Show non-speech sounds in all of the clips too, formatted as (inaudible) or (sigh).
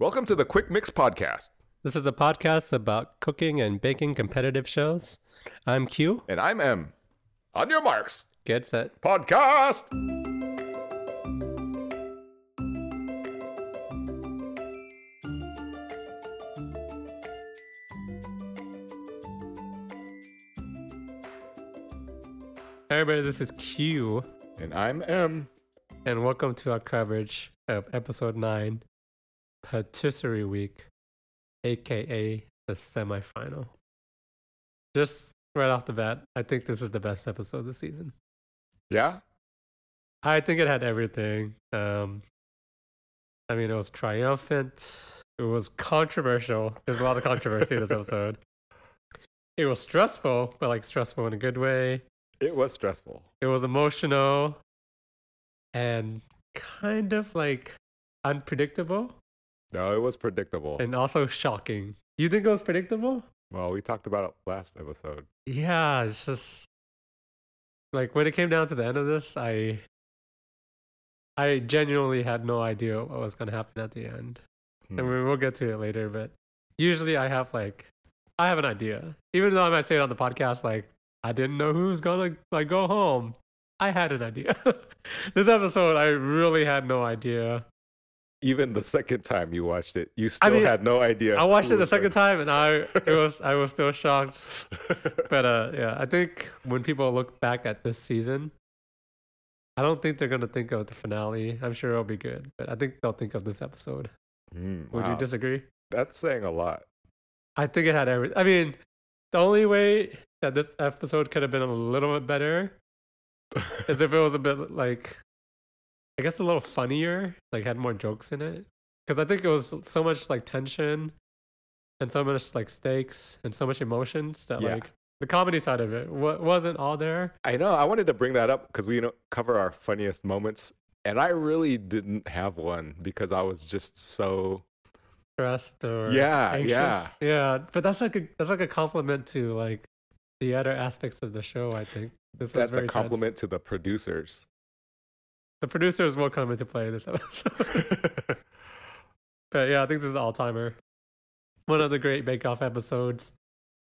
Welcome to the Quick Mix Podcast. This is a podcast about cooking and baking competitive shows. I'm Q. And I'm M. On your marks. Get set. Podcast. Hey everybody, this is Q, And I'm M. and welcome to our coverage of episode 9, Patisserie Week, aka the semifinal. Just right off the bat, I think this is the best episode of the season. Yeah? I think it had everything. Um, I mean, it was triumphant. It was controversial. There's a lot of controversy in this episode. It was stressful, but like stressful in a good way. It was stressful. It was emotional and kind of like unpredictable No, it was predictable. and also shocking. You think it was predictable? well, we talked about it last episode. Yeah, it's just like when it came down to the end of this, I I genuinely had no idea what was going to happen at the end. Hmm. and we will get to it later but usually i have like i have an idea even though i might say it on the podcast like i didn't know who was gonna like go home i had an idea (laughs) this episode i really had no idea Even the second time you watched it, you still mean, had no idea. i watched it the second gonna- time and i it was i was still shocked (laughs) but uh yeah i think when people look back at this season i don't think they're gonna think of the finale i'm sure it'll be good but i think they'll think of this episode Hmm, would you disagree That's saying a lot. I think it had every. I mean, the only way that this episode could have been a little bit better is if it was a bit like, I guess a little funnier, like had more jokes in it. Because I think it was so much like tension, and so much like stakes and so much emotions that Yeah. like the comedy side of it wa- wasn't all there. I know. I wanted to bring that up because we you know, cover our funniest moments, and I really didn't have one because I was just so. Stressed or Yeah, anxious. yeah. yeah. But that's like a that's like a compliment to like the other aspects of the show. I think this That's a tense. compliment to the producers. The producers will come into play this (laughs) episode. but yeah, I think this is all timer. One of the great Bake Off episodes.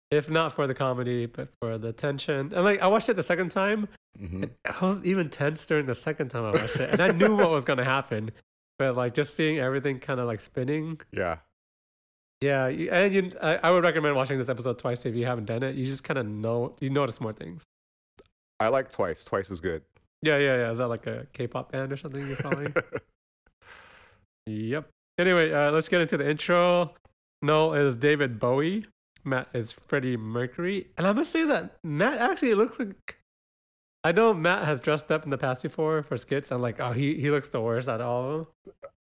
If not for the comedy, but for the tension. And like I watched it the second time. Mhm. I was even tense during the second time I watched it. And I knew what was gonna happen. But like just seeing everything kind of like spinning. Yeah. Yeah, and you, I, I would recommend watching this episode twice if you haven't done it. You just kind of know, you notice more things. I like twice. Twice is good. Yeah, yeah, yeah. Is that like a K-pop band or something you're following? Yep. Anyway, uh, let's get into the intro. Noel is David Bowie. Matt is Freddie Mercury. And I must say that Matt actually looks like. I know Matt has dressed up in the past before for skits. I'm like, oh, he, he looks the worst out of all of them.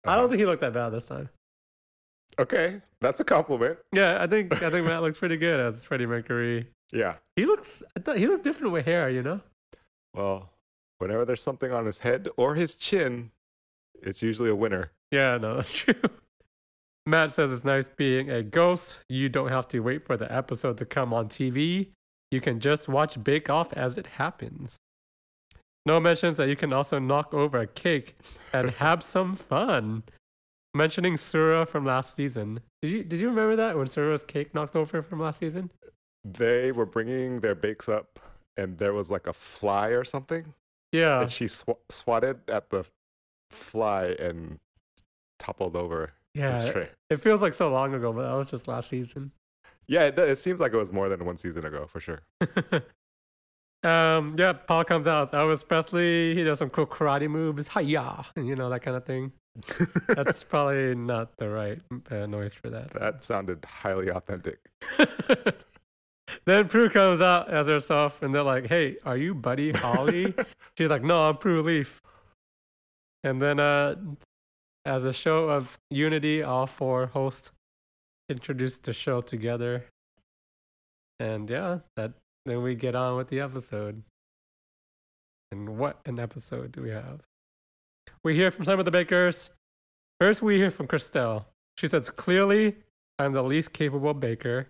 I Uh-huh. don't think he looked that bad this time. Okay, that's a compliment. Yeah, I think I think (laughs) Matt looks pretty good as Freddie Mercury. Yeah. He looks I thought he looked different with hair, you know? Well, whenever there's something on his head or his chin, it's usually a winner. Yeah, no, (laughs) that's true. Matt says it's nice being a ghost. You don't have to wait for the episode to come on TV. You can just watch Bake Off as it happens. No mentions that you can also knock over a cake and (laughs) have some fun. Mentioning Sura from last season. Did you did you remember that when Sura's cake knocked over from last season? They were bringing their bakes up, and there was like a fly or something, Yeah. and she sw- swatted at the fly and toppled over Yeah. tray. It feels like so long ago, but that was just last season. Yeah, it, it seems like it was more than one season ago for sure. (laughs) um, yeah, Paul comes out as Elvis Presley. He does some cool karate moves, hiya, you know that kind of thing. That's (laughs) probably not the right uh, noise for that. that sounded highly authentic. (laughs) then Prue comes out as herself, and they're like, "Hey, are you Buddy Holly?" (laughs) She's like, "No, I'm Prue Leith." And then, uh, as a show of unity, all four hosts introduce the show together, and yeah, that then we get on with the episode. And what an episode do we have? We hear from some of the bakers. First, we hear from Christelle. She says, Clearly, I'm the least capable baker.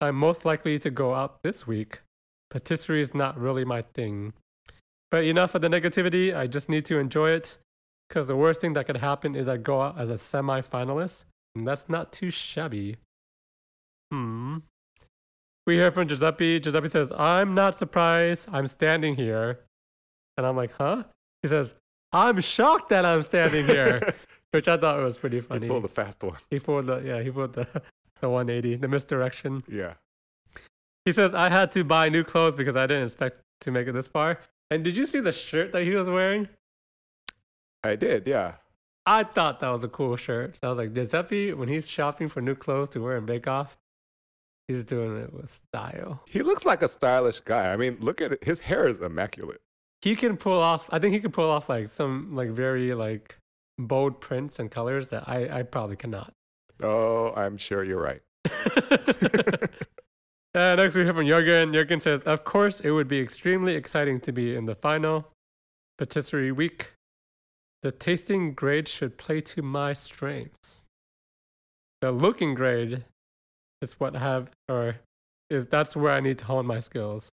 I'm most likely to go out this week. Patisserie is not really my thing. But enough of the negativity. I just need to enjoy it. Because the worst thing that could happen is I go out as a semi finalist And that's not too shabby. Hmm. We hear from Giuseppe. Giuseppe says, I'm not surprised. I'm standing here. And I'm like, huh? He says, I'm shocked that I'm standing here, (laughs) which I thought was pretty funny. He pulled the fast one. He pulled the, yeah, he pulled the, the 180, the misdirection. Yeah. He says, I had to buy new clothes because I didn't expect to make it this far. And did you see the shirt that he was wearing? I did, yeah. I thought that was a cool shirt. So I was like, Giuseppe, when he's shopping for new clothes to wear in Bake Off, he's doing it with style. He looks like a stylish guy. I mean, look at it. His hair is immaculate. He can pull off, I think he can pull off like some like very like bold prints and colors that I, I probably cannot. Oh, I'm sure you're right. (laughs) (laughs) Uh, next, we hear from Jurgen. Jurgen says, Of course, it would be extremely exciting to be in the final patisserie week. The tasting grade should play to my strengths. The looking grade is what I have, or is that's where I need to hone my skills.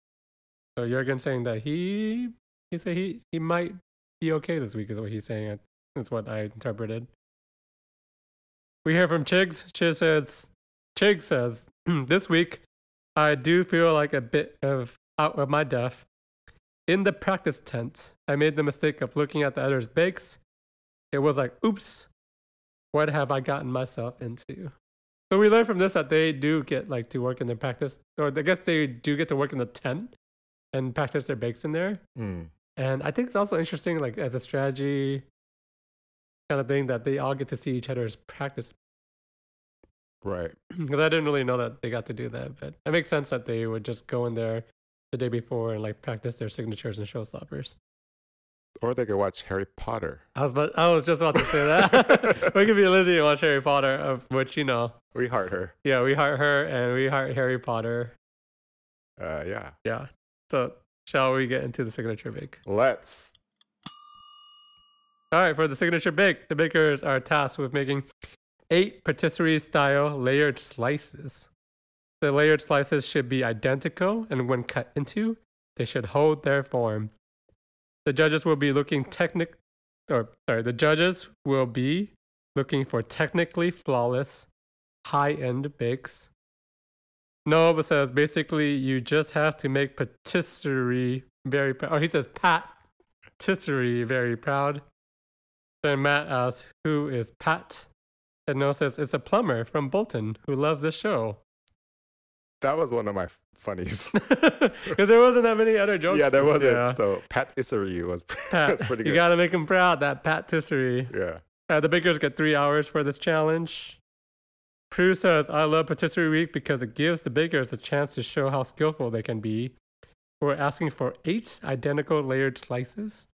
So Jurgen saying that he he said he he might be okay this week is what he's saying. That's what I interpreted. We hear from Chigs. Chig says, Chig says, (clears throat) this week I do feel like a bit of out of my depth. In the practice tent, I made the mistake of looking at the other's bakes. It was like, oops, what have I gotten myself into? So we learned from this that they do get like to work in their practice, or I guess they do get to work in the tent and practice their bakes in there. Mm. And I think it's also interesting, like as a strategy kind of thing, that they all get to see each other's practice Right. (clears throat) because I didn't really know that they got to do that. But it makes sense that they would just go in there the day before and like practice their signatures and showstoppers. Or they could watch Harry Potter. I was, but I was just about to say that (laughs) we could be Lizzie and watch Harry Potter, of which you know, We heart her. yeah, we heart her and we heart Harry Potter. Uh, yeah. Yeah. So shall we get into the signature bake? Let's. All right, for the signature bake, the bakers are tasked with making eight patisserie style layered slices. The layered slices should be identical, and when cut into, they should hold their form. The judges will be looking technic or sorry, the judges will be looking for technically flawless, high-end bakes. Noel says basically you just have to make patisserie very proud. Or he says patisserie very proud. Then Matt asks, "Who is Pat?" And Noel says, "It's a plumber from Bolton who loves the show." That was one of my funnies. Because (laughs) there wasn't that many other jokes. yeah, there wasn't. Yeah. So Pat Issery was, (laughs) Pat, was pretty good. you gotta make him proud. That patisserie. yeah. Uh, the bakers get three hours for this challenge. Prue says, I love Patisserie Week because it gives the bakers a chance to show how skillful they can be. We're asking for eight identical layered slices.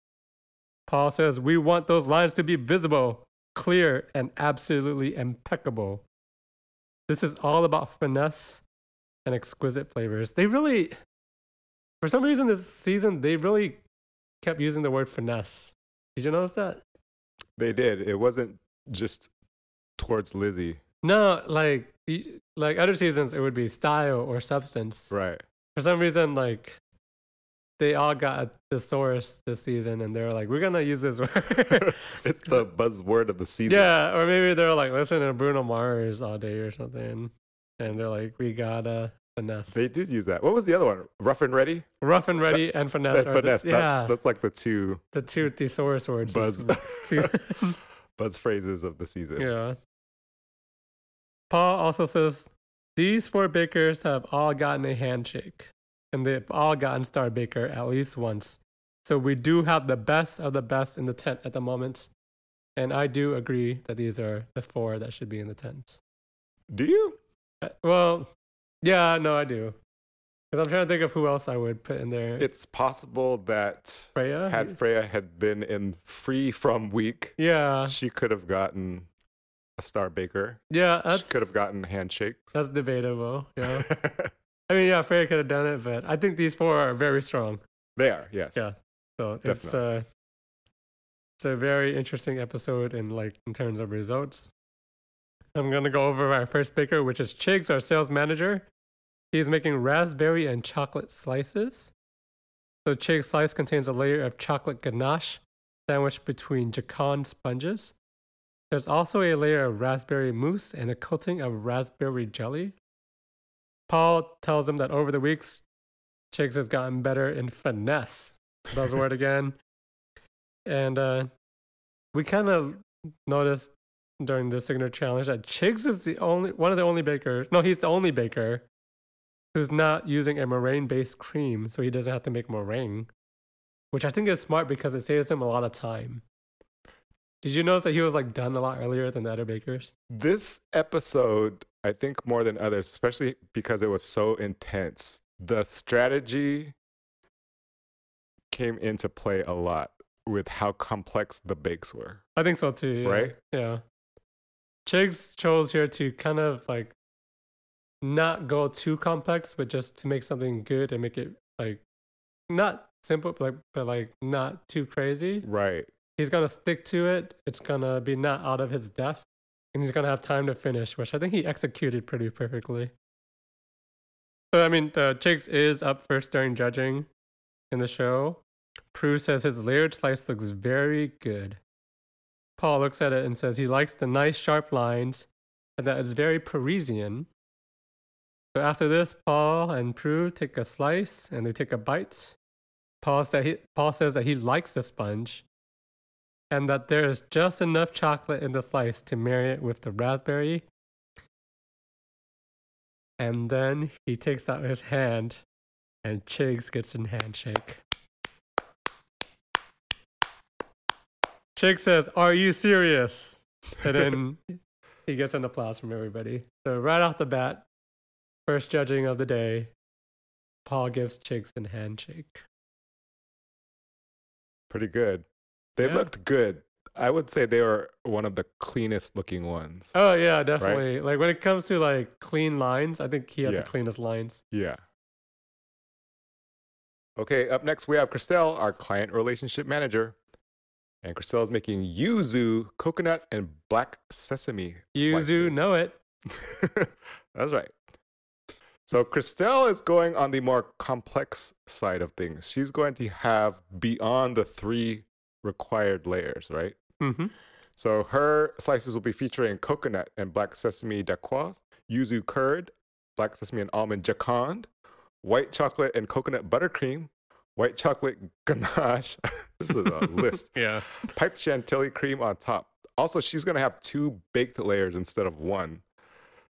Paul says, We want those lines to be visible, clear, and absolutely impeccable. This is all about finesse and exquisite flavors. They really, for some reason this season, they really kept using the word finesse. Did you notice that? They did. It wasn't just towards Lizzie. No, like like other seasons, it would be style or substance. Right. For some reason, like they all got a thesaurus this season, and they're like, "We're gonna use this word." (laughs) it's the (laughs) buzzword of the season. yeah, or maybe they're like listening to Bruno Mars all day or something, and they're like, "We gotta finesse." They did use that. What was the other one? Rough and ready? Rough and ready and finesse. That are the- finesse. yeah, That's, that's like the two the two (laughs) thesaurus words. buzz, buzz phrases of the season. Yeah. Paul also says these four bakers have all gotten a handshake, and they've all gotten Star Baker at least once. So we do have the best of the best in the tent at the moment. And I do agree that these are the four that should be in the tent. Do you? Uh, Well, yeah, no, I do. Because I'm trying to think of who else I would put in there. It's possible that Freya? had Freya had been in free from week, yeah, she could have gotten a star baker. yeah, that's, she could have gotten handshakes. that's debatable. Yeah. (laughs) I mean, yeah, Freya could have done it, but I think these four are very strong. they are, yes. Yeah. So it's uh it's a very interesting episode in like in terms of results. I'm gonna go over our first baker, which is Chigs, our sales manager. He's making raspberry and chocolate slices. So Chig's slice contains a layer of chocolate ganache sandwiched between Joconde sponges. There's also a layer of raspberry mousse and a coating of raspberry jelly. Paul tells him that over the weeks, Chigs has gotten better in finesse. Buzzword (laughs) again. And uh, we kind of noticed during the signature challenge that Chigs is the only one of the only bakers. No, he's the only baker who's not using a meringue-based cream, so he doesn't have to make meringue, which I think is smart because it saves him a lot of time. Did you notice that he was like done a lot earlier than the other bakers? This episode, I think more than others, especially because it was so intense, the strategy came into play a lot with how complex the bakes were. I think so too. Yeah. Right? Yeah. Chigs chose here to kind of like not go too complex, but just to make something good and make it like not simple, but like, but like not too crazy. Right. He's gonna stick to it. It's gonna be not out of his depth, and he's gonna have time to finish, which I think he executed pretty perfectly. So I mean, uh, Chigs is up first during judging in the show. Prue says his layered slice looks very good. Paul looks at it and says he likes the nice sharp lines and that it's very Parisian. So after this, Paul and Prue take a slice and they take a bite. Paul, said he, Paul says that he likes the sponge and that there is just enough chocolate in the slice to marry it with the raspberry. And then he takes out his hand and Chigs gets a handshake. Chigs says, Are you serious? And then he gets an applause from everybody. So right off the bat, first judging of the day, Paul gives Chigs a handshake. Pretty good. They Yeah. looked good. I would say they were one of the cleanest looking ones. Oh yeah, definitely. Like when it comes to like clean lines, I think he had Yeah. the cleanest lines. Yeah. Okay, up next we have Christelle, our client relationship manager. And Christelle is making yuzu, coconut, and black sesame. Yuzu, slices. know it. (laughs) That's right. So Christelle is going on the more complex side of things. She's going to have beyond the three required layers, right? Mm-hmm. So her slices will be featuring coconut and black sesame dacquoise, yuzu curd, black sesame and almond joconde, white chocolate and coconut buttercream, white chocolate ganache. (laughs) this is a (laughs) list. Yeah. Piped chantilly cream on top. Also, she's gonna have two baked layers instead of one.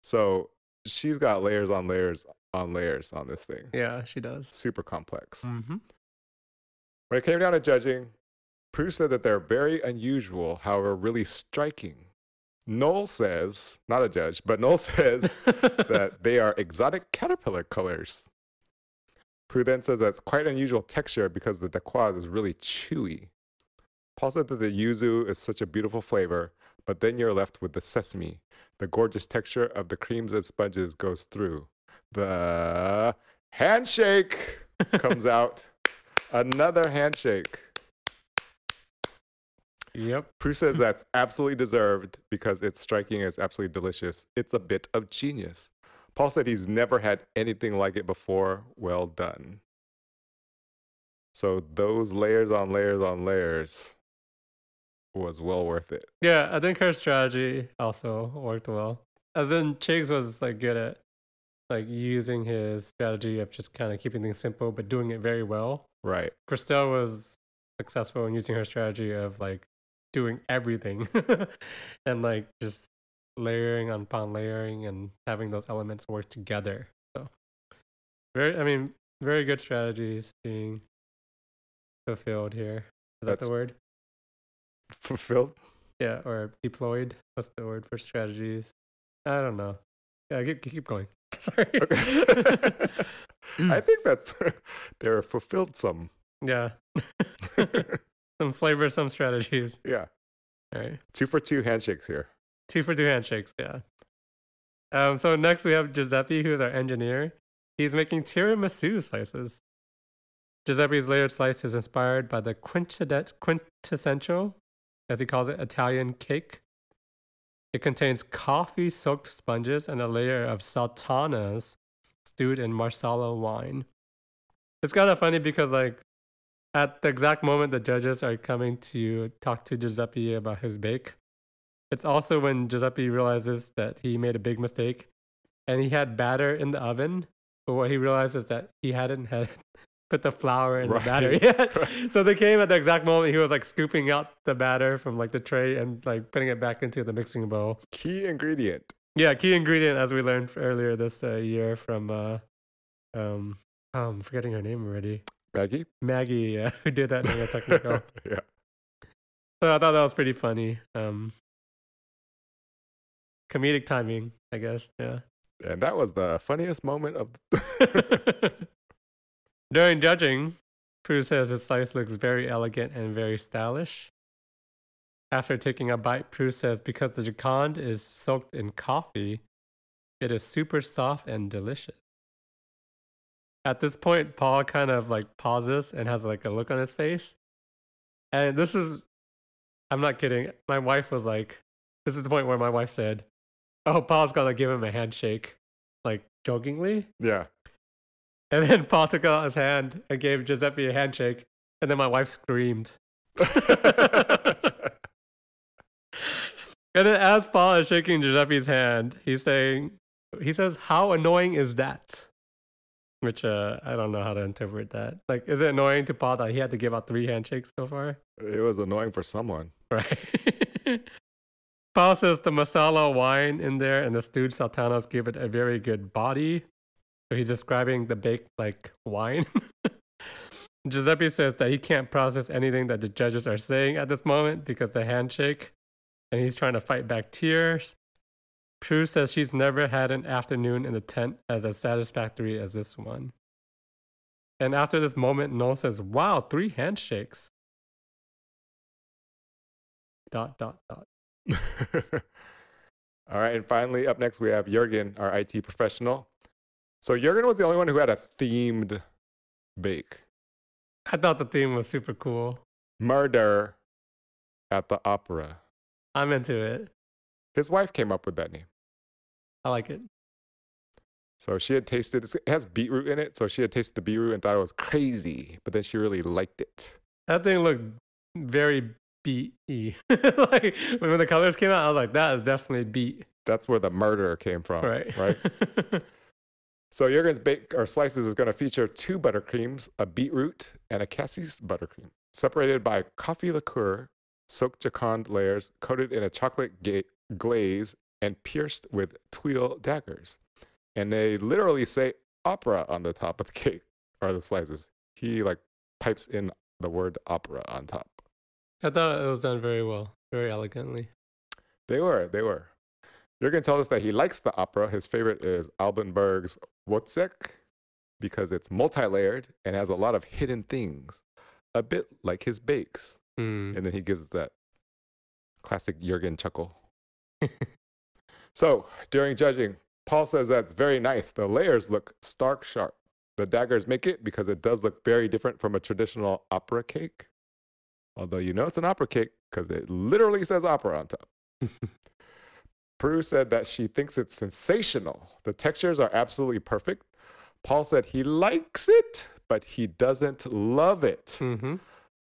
So she's got layers on layers on layers on this thing. Yeah, she does. Super complex. Mm-hmm. When it came down to judging, Prue said that they're very unusual, however, really striking. Noel says, not a judge, but Noel (laughs) says that (laughs) they are exotic caterpillar colors. Prue then says that's quite unusual texture because the dacquoise is really chewy. Paul said that the yuzu is such a beautiful flavor, but then you're left with the sesame. The gorgeous texture of the creams and sponges goes through. The handshake comes (laughs) out. Another handshake. Yep. Prue says that's absolutely deserved because it's striking, it's absolutely delicious. It's a bit of genius. Paul said he's never had anything like it before. Well done. So those layers on layers on layers was well worth it. Yeah, I think her strategy also worked well. As in, Chigs was like good at like using his strategy of just kind of keeping things simple but doing it very well. Right. Christelle was successful in using her strategy of like doing everything (laughs) and like just layering on upon layering and having those elements work together. So very I mean, very good strategies being fulfilled here. Is that the word? Fulfilled. Yeah, or deployed. What's the word for strategies? I don't know. Yeah, keep keep going. (laughs) Sorry. (laughs) I think that's they're fulfilled some. yeah. Some flavor, some strategies. (laughs) Yeah. All right. Two for two handshakes here. Two for two handshakes, yeah. Um, so next we have Giuseppe, who is our engineer. He's making tiramisu slices. Giuseppe's layered slice is inspired by the quintessent- quintessential, as he calls it, Italian cake. It contains coffee soaked sponges and a layer of sultanas stewed in marsala wine. It's kind of funny because, like, at the exact moment the judges are coming to talk to Giuseppe about his bake, It's also when Giuseppe realizes that he made a big mistake and he had batter in the oven, but what he realizes is that he hadn't had (laughs) put the flour in Right, the batter (laughs) yet. right. So they came at the exact moment he was like scooping out the batter from like the tray and like putting it back into the mixing bowl. Key ingredient. Yeah, key ingredient as we learned earlier this uh, year from uh um oh, I'm forgetting her name already. Maggie? Maggie, yeah, (laughs) who did that in (laughs) technical. yeah. So I thought that was pretty funny. Um, comedic timing, I guess. Yeah. And that was the funniest moment of (laughs) During judging, Prue says his slice looks very elegant and very stylish. After taking a bite, Prue says because the joconde is soaked in coffee, it is super soft and delicious. At this point, Paul kind of like pauses and has like a look on his face. And this is, I'm not kidding. My wife was like, this is the point where my wife said, Oh, Paul's gonna give him a handshake, like jokingly. Yeah. And then Paul took out his hand and gave Giuseppe a handshake. And then my wife screamed. (laughs) And then as Paul is shaking Giuseppe's hand, he's saying, he says, How annoying is that? Which uh, I don't know how to interpret that. Like, is it annoying to Paul that he had to give out three handshakes so far? it was annoying for someone. Right. (laughs) Paul says the marsala wine in there and the stewed sultanas give it a very good body. So he's describing the baked like wine. (laughs) Giuseppe says that he can't process anything that the judges are saying at this moment because the handshake, and he's trying to fight back tears. Prue says she's never had an afternoon in the tent as as satisfactory as this one. And after this moment, Noel says, Wow, three handshakes. Dot, dot, dot. (laughs) All right, and finally, up next we have Jurgen, our IT professional. So Jurgen was the only one who had a themed bake. I thought the theme was super cool. Murder at the opera. I'm into it. His wife came up with that name. I like it. So she had tasted it has beetroot in it, so she had tasted the beetroot and thought it was crazy, but then she really liked it. That thing looked very beat (laughs) like when the colors came out, I was like, that is definitely beat. That's where the murder came from. Right. Right. (laughs) So Jurgen's bake or slices is going to feature two buttercreams, a beetroot and a cassis buttercream, separated by coffee liqueur, soaked joconde layers, coated in a chocolate ga- glaze, and pierced with tuile daggers. And they literally say opera on the top of the (laughs) cake or the slices. He like pipes in the word opera on top. I thought it was done very well, very elegantly. They were, they were. Jurgen tells us that he likes the opera. His favorite is Alban Berg's Wozzeck because it's multi-layered and has a lot of hidden things, a bit like his bakes. Hmm. And then he gives that classic Jurgen chuckle. (laughs) so during judging, Paul says that's very nice. The layers look stark sharp. The daggers make it because it does look very different from a traditional opera cake. Although you know it's an opera cake because it literally says opera on top. (laughs) Prue said that she thinks it's sensational. The textures are absolutely perfect. Paul said he likes it, but he doesn't love it. Mm-hmm.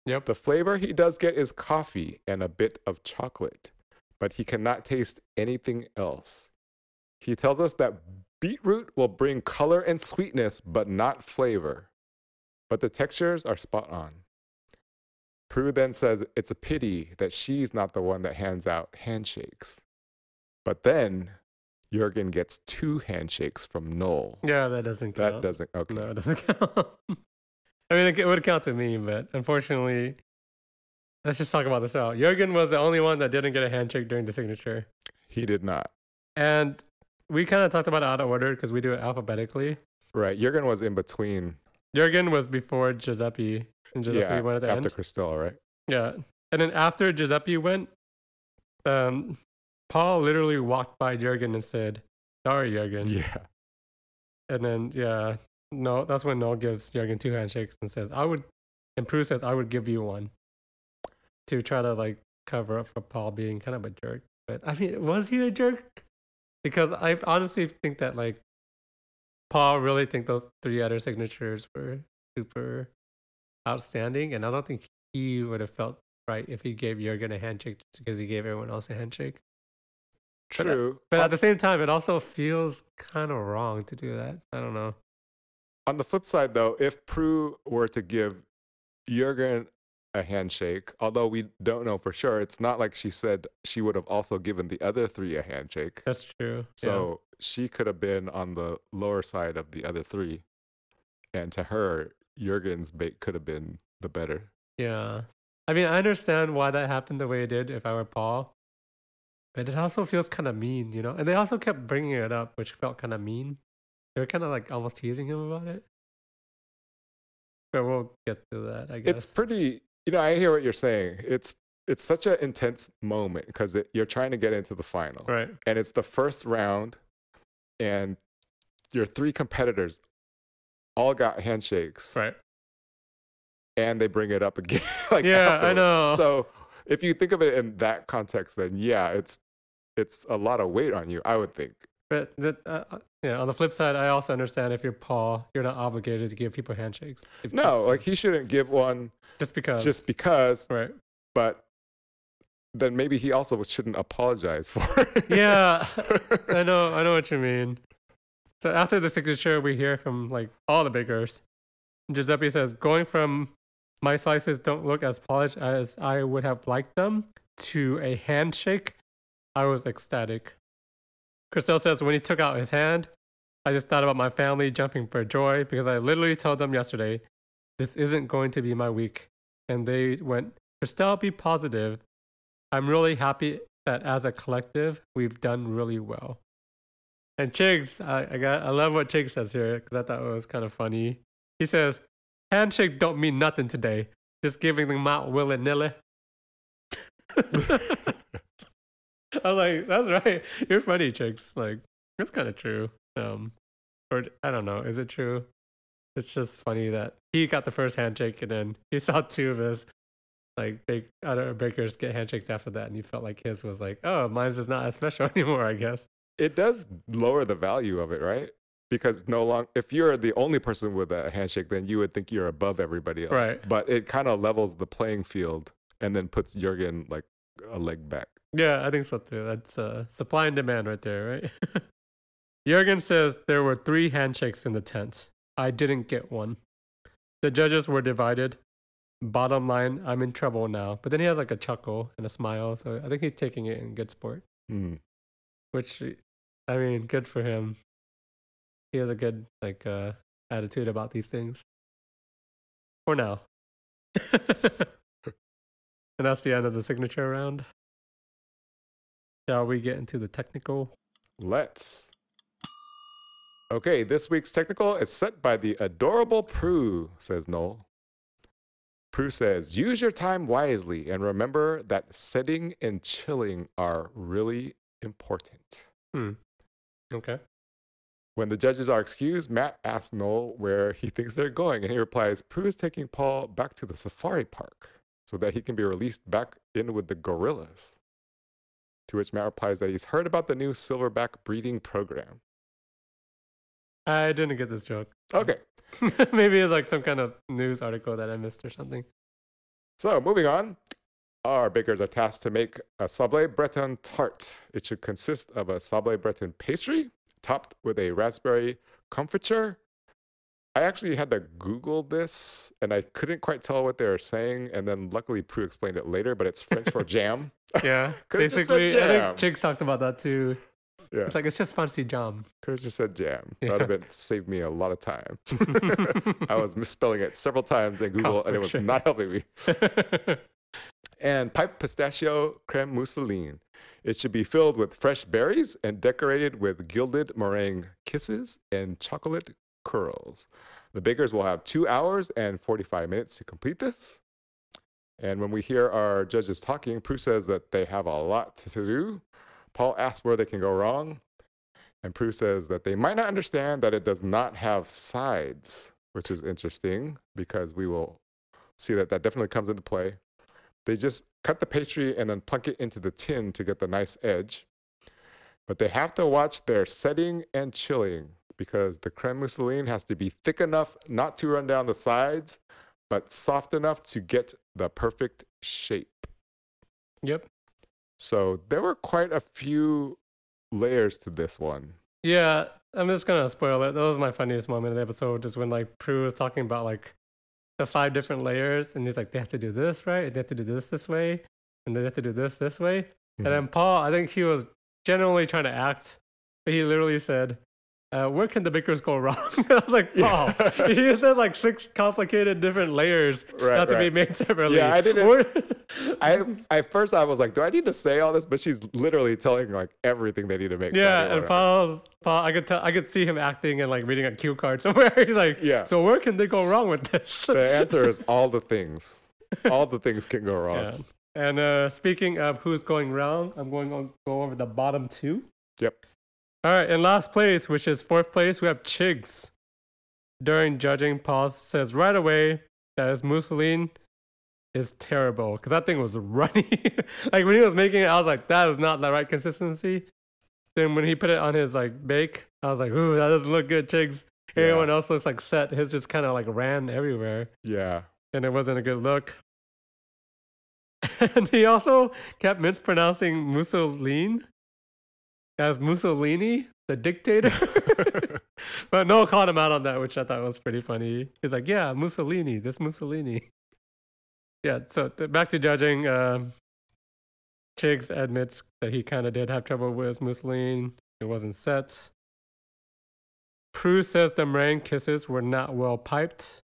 Yep. The flavor he does get is coffee and a bit of chocolate, but he cannot taste anything else. He tells us that beetroot will bring color and sweetness, but not flavor. But the textures are spot on. Prue then says it's a pity that she's not the one that hands out handshakes. But then Jurgen gets two handshakes from Noel. Yeah, that doesn't count. That doesn't, okay. No, it doesn't (laughs) count. I mean, it, it would count to me, but unfortunately, let's just talk about this out. Jurgen was the only one that didn't get a handshake during the signature. He did not. And we kind of talked about it out of order because we do it alphabetically. Right. Jurgen was in between. Jurgen was before Giuseppe, and Giuseppe yeah, went at the end. after end. Christelle, right? Yeah. And then after Giuseppe went, um, Paul literally walked by Jurgen and said, Sorry, Jurgen. Yeah. And then, yeah, no, that's when Noel gives Jurgen two handshakes and says, I would, and Prue says, I would give you one to try to like cover up for Paul being kind of a jerk. But I mean, was he a jerk? Because I honestly think that like Paul really think those three other signatures were super outstanding. And I don't think he would have felt right if he gave Jurgen a handshake just because he gave everyone else a handshake. Uh, True. But on, at the same time, it also feels kind of wrong to do that. I don't know. on the flip side, though, if Prue were to give Jurgen a handshake, although we don't know for sure, it's not like she said she would have also given the other three a handshake. That's true. So she could have been on the lower side of the other three. And to her, Jurgen's bait could have been the better. yeah. yeah. I mean, I understand why that happened the way it did if I were Paul. But it also feels kind of mean, you know? And they also kept bringing it up, which felt kind of mean. They were kind of like almost teasing him about it. But we'll get to that, I guess. It's pretty, you know, I hear what you're saying. It's it's such an intense moment because you're trying to get into the final. right. And it's the first round, and your three competitors all got handshakes. Right. and they bring it up again. (laughs) like Yeah, I know. So if you think of it in that context, then yeah, it's it's a lot of weight on you. I would think. But that, uh, yeah, on the flip side, I also understand if you're Paul, you're not obligated to give people handshakes. If- No, like he shouldn't give one just because. just because, right. but then maybe he also shouldn't apologize for (laughs) it. Yeah, I know, I know what you mean. So after the signature, we hear from like all the bakers. Giuseppe says, going from my slices don't look as polished as I would have liked them to a handshake, I was ecstatic. Christelle says, when he took out his hand, I just thought about my family jumping for joy because I literally told them yesterday, this isn't going to be my week. And they went, Christelle, be positive. I'm really happy that as a collective, we've done really well. And Chigs, I, I got, I love what Chigs says here because I thought it was kind of funny. He says, "Handshake don't mean nothing today. Just giving them out willy nilly." (laughs) (laughs) (laughs) I was like, "That's right. You're funny, Chigs. Like, that's kind of true." Um, or I don't know. Is it true? It's just funny that he got the first handshake and then he (laughs) saw two of his like big other breakers get handshakes after that, and he felt like his was like, "Oh, mine's is not as special (laughs) anymore." I guess. it does lower the value of it, right? Because no long if you're the only person with a handshake, then you would think you're above everybody else. Right. But it kind of levels the playing field and then puts Jurgen like a leg back. Yeah, I think so too. That's uh, supply and demand right there, right? (laughs) Jurgen says there were three handshakes in the tent. I didn't get one. The judges were divided. Bottom line, I'm in trouble now. But then he has like a chuckle and a smile, so I think he's taking it in good sport. Hmm. Which, I mean, good for him. He has a good like uh, attitude about these things. For now. (laughs) and that's the end of the signature round. Shall we get into the technical? Let's. Okay, this week's technical is set by the adorable Prue, says Noel. Prue says, use your time wisely and remember that setting and chilling are really important. Hmm. Okay. When the judges are excused, Matt asks Noel where he thinks they're going, and he replies, Prue is taking Paul back to the safari park so that he can be released back in with the gorillas. To which Matt replies that he's heard about the new silverback breeding program. I didn't get this joke. Okay, (laughs) Maybe it's like some kind of news article that I missed or something. so moving on. Our bakers are tasked to make a sablé breton tart. It should consist of a sablé breton pastry topped with a raspberry confiture. I actually had to Google this and I couldn't quite tell what they were saying. And then luckily Prue explained it later, but it's French for (laughs) jam. Yeah. (laughs) Could've just said Basically, I think Chigs talked about that too. Yeah. It's like, it's just fancy jam. Could have just said jam. That would have been saved me a lot of time. (laughs) I was misspelling it several times in Google and it was not helping me. (laughs) and pipe pistachio creme mousseline. It should be filled with fresh berries and decorated with gilded meringue kisses and chocolate curls. The bakers will have two hours and 45 minutes to complete this. And when we hear our judges talking, Prue says that they have a lot to do. Paul asks where they can go wrong. And Prue says that they might not understand that it does not have sides, which is interesting because we will see that that definitely comes into play. They just cut the pastry and then plunk it into the tin to get the nice edge. But they have to watch their setting and chilling because the creme mousseline has to be thick enough not to run down the sides, but soft enough to get the perfect shape. yep. So there were quite a few layers to this one. Yeah, I'm just gonna spoil it. That was my funniest moment of the episode, just when like Prue was talking about like the five different layers, and he's like, they have to do this right, and they have to do this this way, and they have to do this this way. And Mhm. then Paul, I think he was genuinely trying to act, but he literally said, uh, "Where can the bakers go wrong?" (laughs) I was like, Paul, Yeah. you said like six complicated different layers Right, have to be made separately. Yeah, I didn't- (laughs) I at first I was like, do I need to say all this? But she's literally telling like everything they need to make. Yeah, and. Paul's Paul, I could tell, I could see him acting and like reading a cue card (laughs) somewhere. He's like, Yeah. So where can they go wrong with this? the answer is all the things. All the things can go wrong. yeah. And uh, speaking of who's going wrong, I'm going to go over the bottom two. Yep. All right, in last place, which is fourth place, we have Chigs. During judging, Paul says right away that his mousseline is terrible because that thing was runny. (laughs) like when he was making it, I was like, that is not the right consistency. Then when he put it on his like bake, I was like, ooh, that doesn't look good, Chigs. Yeah. Everyone else looks like set. His just kind of like ran everywhere, Yeah. and it wasn't a good look. (laughs) and he also kept mispronouncing mousseline as Mussolini, the dictator. (laughs) (laughs) but Noel called him out on that, which I thought was pretty funny. He's like, "Yeah, Mussolini, this Mussolini." Yeah. So back to judging. Um, Chigs admits that he kind of did have trouble with Mussolini. It wasn't set. Prue says the meringue kisses were not well piped.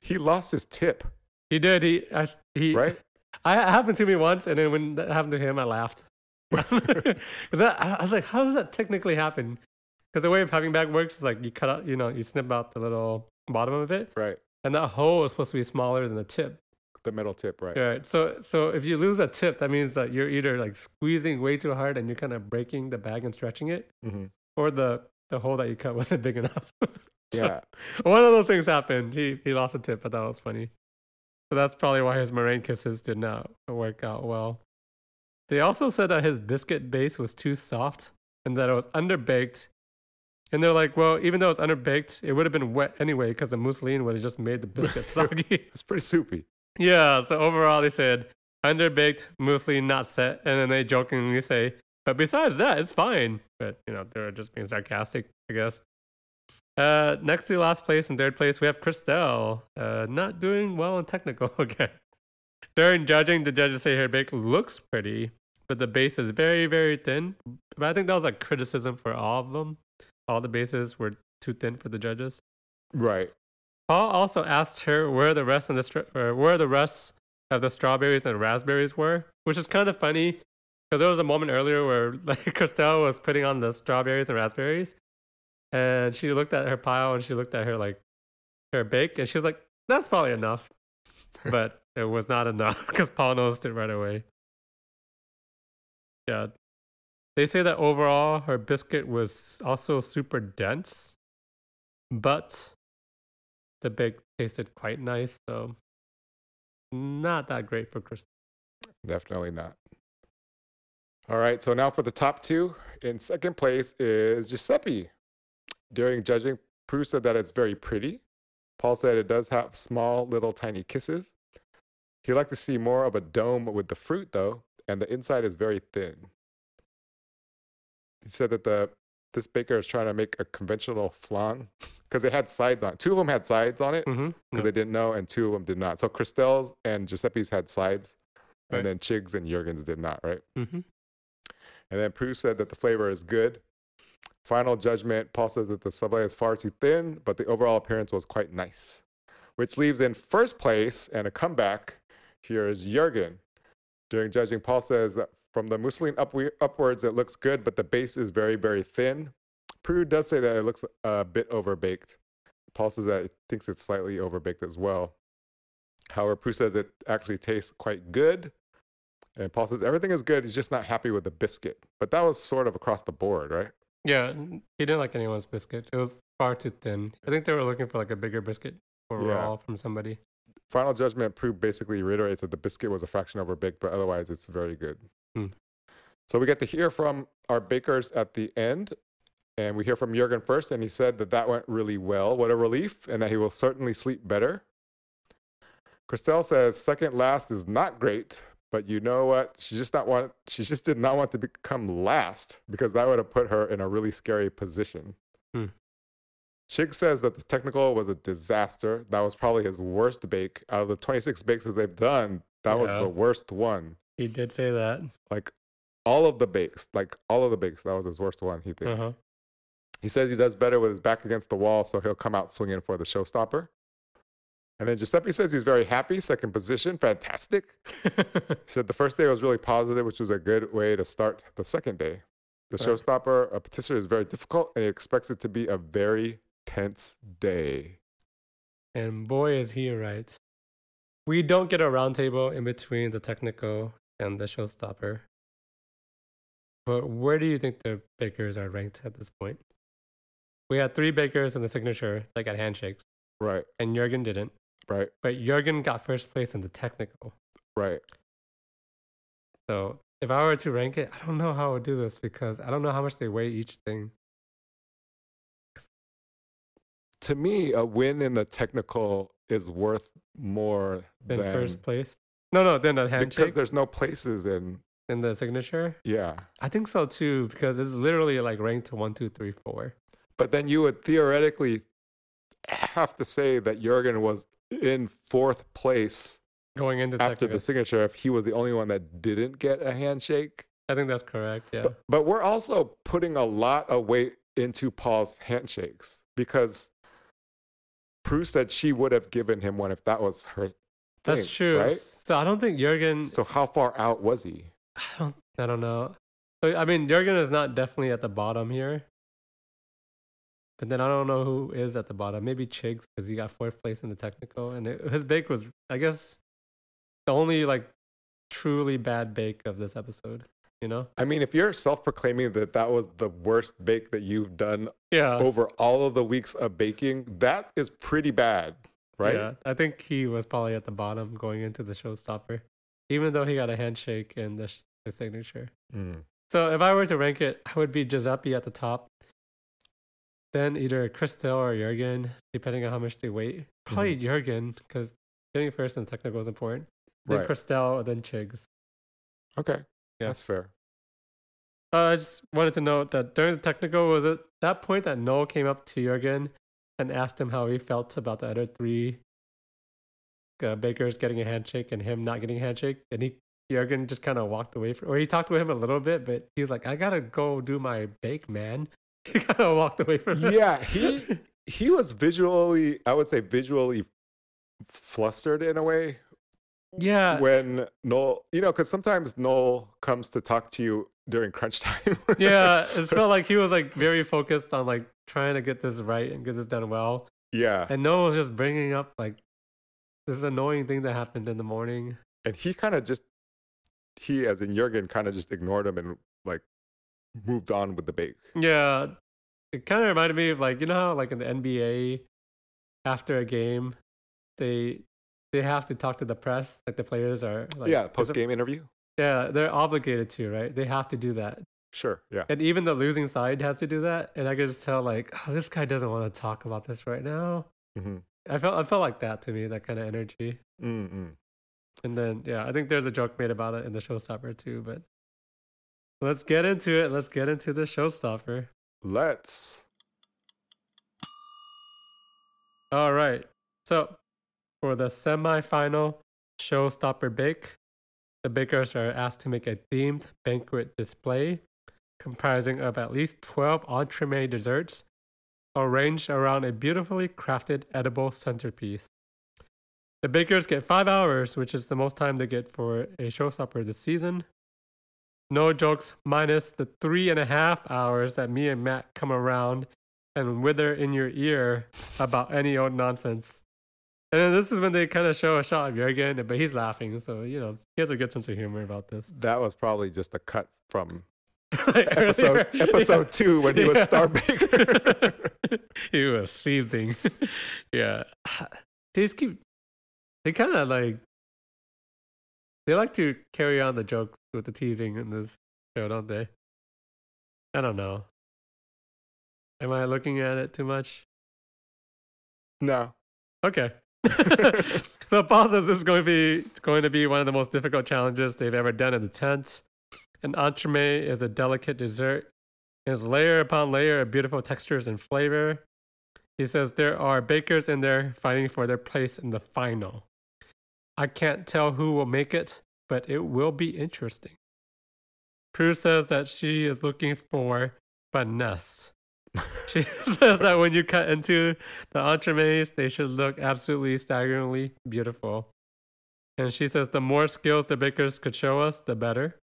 he lost his tip, He did. He, I, he, right? (laughs) I happened to me once, and then when that happened to him, I laughed. (laughs) that, I was like, how does that technically happen? Because the way piping bag works is like you cut out, you know, you snip out the little bottom of it, right. and that hole is supposed to be smaller than the tip. The metal tip, right? Right. So, so if you lose a tip, that means that you're either like squeezing way too hard and you're kind of breaking the bag and stretching it, hmm or the the hole that you cut wasn't big enough. (laughs) So- Yeah. One of those things happened. He he lost a tip, but that was funny. So that's probably why his meringue kisses did not work out well. They also said that his biscuit base was too soft and that it was underbaked. And they're like, well, even though it's underbaked, it would have been wet anyway because the mousseline would have just made the biscuit (laughs) soggy. It's pretty soupy. yeah. So overall, they said underbaked, mousseline not set, and then they jokingly say, but besides that, it's fine. But you know, they're just being sarcastic, I guess. Uh, next to last place and third place, we have Christelle. Uh, not doing well in technical (laughs) again. During judging, the judges say her bake looks pretty, but the base is very, very thin. But I think that was like criticism for all of them. All the bases were too thin for the judges. Right. Paul also asked her where the rest of the stra- or where the rest of the strawberries and raspberries were, which is kind of funny because there was a moment earlier where (laughs) like Christelle was putting on the strawberries and raspberries, and she looked at her pile and she looked at her like her bake, and she was like, "That's probably enough," (laughs) but it was not enough because Paul noticed it right away. Yeah, they say that overall her biscuit was also super dense, but the bake tasted quite nice, so not that great for Chris. Definitely not. All right. So now for the top two. In second place is Giuseppe. During judging, Prue said that it's very pretty. Paul said it does have small, little, tiny kisses. He'd like to see more of a dome with the fruit, though, and the inside is very thin. He said that the this baker is trying to make a conventional flan because it had sides on. it. Two of them had sides on it Mm-hmm. because they didn't know, and two of them did not. So Christelle's and Giuseppe's had sides, Right. and then Chig's and Jurgen's did not, right? Mm-hmm. And then Prue said that the flavor is good. Final judgment, Paul says that the subway is far too thin, but the overall appearance was quite nice. Which leaves in first place and a comeback. Here is Jurgen. During judging, Paul says that from the mousseline up, upwards, it looks good, but the base is very, very thin. Prue does say that it looks a bit overbaked. Paul says that he thinks it's slightly overbaked as well. However, Prue says it actually tastes quite good. And Paul says everything is good. He's just not happy with the biscuit. But that was sort of across the board, right? Yeah, he didn't like anyone's biscuit. It was far too thin. I think they were looking for like a bigger biscuit overall from somebody. Final judgment, Prue basically reiterates that the biscuit was a fraction overbaked, but otherwise it's very good. Hmm. So we get to hear from our bakers at the end. And we hear from Jurgen first, and he said that that went really well. What a relief, and that he will certainly sleep better. Christelle says second last is not great, But you know what? She just not want. She just did not want to become last because that would have put her in a really scary position. Hmm. Chig says that the technical was a disaster. That was probably his worst bake out of the 26 bakes that they've done. That was the worst one. He did say that. Like all of the bakes, like all of the bakes, that was his worst one. He thinks. Uh-huh. He says he does better with his back against the wall, so he'll come out swinging for the showstopper. And then Giuseppe says he's very happy, second position, fantastic. (laughs) He said the first day was really positive, which was a good way to start the second day. The showstopper, a patisserie, is very difficult, and he expects it to be a very tense day. and boy, is he right. We don't get a roundtable in between the technical and the showstopper. But where do you think the bakers are ranked at this point? We had three bakers in the signature that got handshakes, Right, and Jurgen didn't. right, But Jurgen got first place in the technical. right. So if I were to rank it, I don't know how I would do this because I don't know how much they weigh each thing. To me, a win in the technical is worth more Then than first place. No, no, then the handshake because there's no places in. in the signature. Yeah, I think so too because it's literally like ranked one, two, three, four. but then you would theoretically have to say that Jurgen was in fourth place Going into after technical. the signature if he was the only one that didn't get a handshake. I think that's correct. Yeah. But, but we're also putting a lot of weight into Paul's handshakes because Prue said she would have given him one if that was her. that's thing, true. right? So I don't think Jurgen. So how far out was he? (sighs) I don't. I don't know. I mean, Jurgen is not definitely at the bottom here. But then I don't know who is at the bottom. Maybe Chigs because he got fourth place in the technical, and it, his bake was, I guess, the only like truly bad bake of this episode. You know? I mean, if you're self-proclaiming that that was the worst bake that you've done Yeah. over all of the weeks of baking, that is pretty bad, right? Yeah, I think he was probably at the bottom going into the showstopper, even though he got a handshake and the, sh- the signature. Mm. So if I were to rank it, I would be Giuseppe at the top. Then either Christelle or Jurgen, depending on how much they weight. Probably Jurgen, because getting first in technical is important. Then Right. Christelle, then Chigs. Okay. Yeah. That's fair. Uh, I just wanted to note that during the technical, was it that point that Noel came up to Jurgen and asked him how he felt about the other three uh, bakers getting a handshake and him not getting a handshake? And he Jurgen just kind of walked away from, or he talked with him a little bit, but he's like, "I gotta go do my bake, man." (laughs) He kind of walked away from it. Yeah, he (laughs) he was visually, I would say, visually flustered in a way yeah, when Noel, you know, because sometimes Noel comes to talk to you during crunch (laughs) time. yeah. It felt like he was like (laughs) very focused on like trying to get this right and get this done well. yeah, And Noel was just bringing up like this annoying thing that happened in the morning. and he kind of just he, as in Jurgen, kind of just ignored him and like moved on with the bake. Yeah, it kind of reminded me of like you know how like in the NBA, after a game, they they have to talk to the press. Like the players are like yeah, post game interview. Yeah, they're obligated to right. They have to do that, Sure. Yeah. and even the losing side has to do that. And I could just tell like oh, this guy doesn't want to talk about this right now. Mm-hmm. I felt I felt like that to me, that kind of energy. Mm-mm. And then yeah, I think there's a joke made about it in the showstopper too. But let's get into it. Let's get into the showstopper. Let's. All right. So for the semifinal showstopper bake, the bakers are asked to make a themed banquet display comprising of at least 12 entremet desserts arranged around a beautifully crafted edible centerpiece. The bakers get five hours, which is the most time they get for a showstopper this season. No jokes, minus the three and a half hours that me and Matt come around and wither in your ear about any old nonsense. And then this is when they kind of show a shot of Jurgen, but he's laughing, so you know he has a good sense of humor about this. That was probably just a cut from Like (laughs) episode earlier- episode (laughs) two when he was Yeah. Star Baker. (laughs) he was seething. yeah, (sighs) they just keep. They kind of like. They like to carry on the jokes with the teasing in this show, don't they? I don't know. Am I looking at it too much? no. Okay. (laughs) so Paul says this is going to be going to be one of the most difficult challenges they've ever done in the tent. An entremet is a delicate dessert. It's layer upon layer of beautiful textures and flavor. He says there are bakers in there fighting for their place in the final. I can't tell who will make it, but it will be interesting. Prue says that she is looking for finesse. (laughs) She says that when you cut into the entremets, they should look absolutely staggeringly beautiful. And she says the more skills the bakers could show us, the better.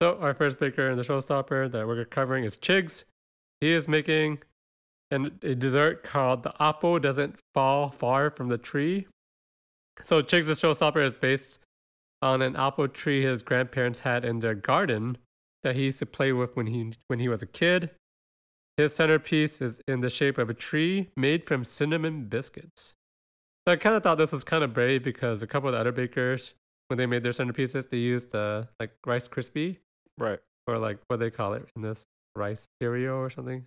So, our first baker in the showstopper that we're covering is Chigs. He is making an, a dessert called the apple doesn't fall far from the tree. So, Chigs' the showstopper is based on an apple tree his grandparents had in their garden that he used to play with when he when he was a kid. His centerpiece is in the shape of a tree made from cinnamon biscuits. So I kind of thought this was kind of brave because a couple of the other bakers, when they made their centerpieces, they used uh, like Rice Krispie Right. or like what they call it in this rice cereal or something.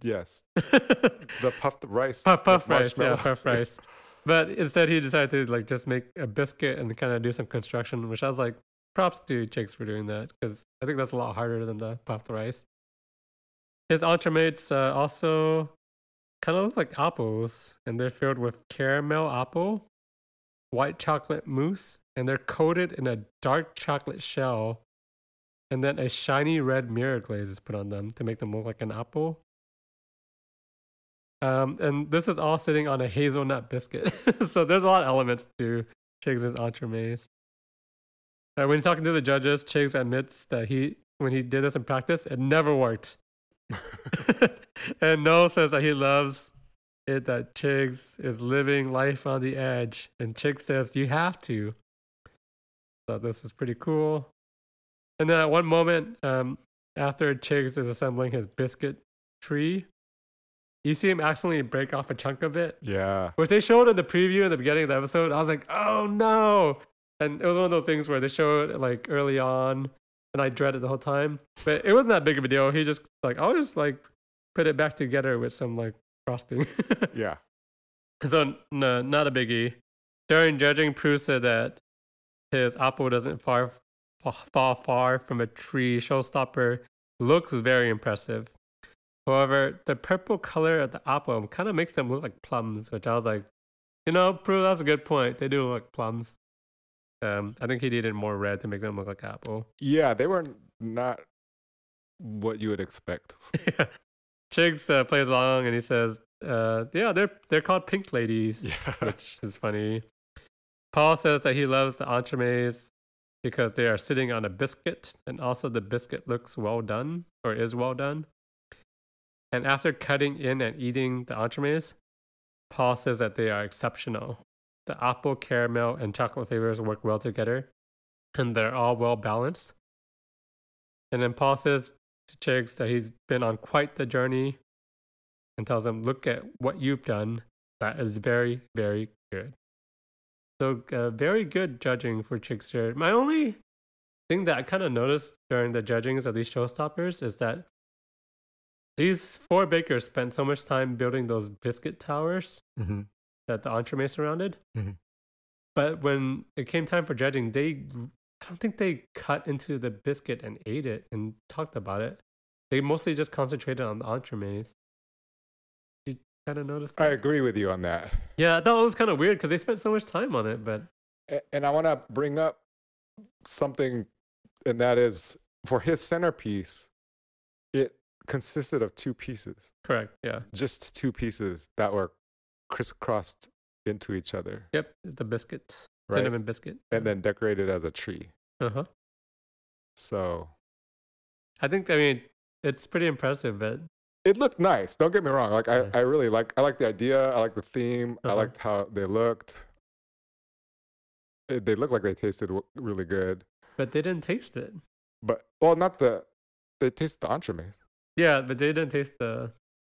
Yes. (laughs) The puffed rice. puff with rice, yeah, puff rice. But instead, he decided to like just make a biscuit and kind of do some construction, which I was like, props to Jakes for doing that because I think that's a lot harder than the puffed rice. His entremets uh, also kind of look like apples, and they're filled with caramel apple, white chocolate mousse, and they're coated in a dark chocolate shell. And then a shiny red mirror glaze is put on them to make them look like an apple. Um, and this is all sitting on a hazelnut biscuit. (laughs) so there's a lot of elements to Chigs' entremets. Uh, when talking to the judges, Chigs admits that he, when he did this in practice, it never worked. (laughs) and Noel says that he loves it that Chigs is living life on the edge. And Chigs says, You have to. So this is pretty cool. And then at one moment, um, after Chigs is assembling his biscuit tree, you see him accidentally break off a chunk of it, Yeah. which they showed in the preview in the beginning of the episode. I was like, oh no. And it was one of those things where they showed like early on, and I dreaded the whole time. But it wasn't that big of a deal. He just like, I'll just like put it back together with some like frosting. (laughs) Yeah. so no, not a biggie. During judging, Prue said that his apple doesn't far fall far from a tree. Showstopper looks very impressive. However, the purple color of the apple kind of makes them look like plums, which I was like, you know, Prue, that's a good point. They do look like plums. Um, I think he needed more red to make them look like apple. Yeah. They were not what you would expect. (laughs) Chigs uh, plays along and he says, uh, "Yeah, they're they're called pink ladies." Yeah. which is funny. Paul says that he loves the entremets because they are sitting on a biscuit, and also the biscuit looks well done or is well done. And after cutting in and eating the entremets, Paul says that they are exceptional. The apple, caramel, and chocolate flavors work well together, and they're all well balanced. And then Paul says to Chigs that he's been on quite the journey and tells him, Look at what you've done. That is very, very good. So, uh, very good judging for Chickster. My only thing that I kind of noticed during the judgings of these showstoppers is that these four bakers spent so much time building those biscuit towers Mm hmm that the entremet surrounded. Mhm. But when it came time for judging, they I don't think they cut into the biscuit and ate it and talked about it. They mostly just concentrated on the entremets. You kind of noticed? I agree with you on that. Yeah, I thought it was kind of weird because they spent so much time on it. But And I want to bring up something, and that is for his centerpiece, it consisted of two pieces, correct, yeah, just two pieces that were crisscrossed into each other yep, the biscuit, Right. cinnamon biscuit, and then decorated as a tree. uh huh. So I think I mean it's pretty impressive, but it looked nice. Don't get me wrong. Like I, I really like I like the idea. I like the theme. I Uh-huh. liked how they looked. It- They looked like they tasted really good. but they didn't taste it. But well, not the they taste the entremets. Yeah, but they didn't taste the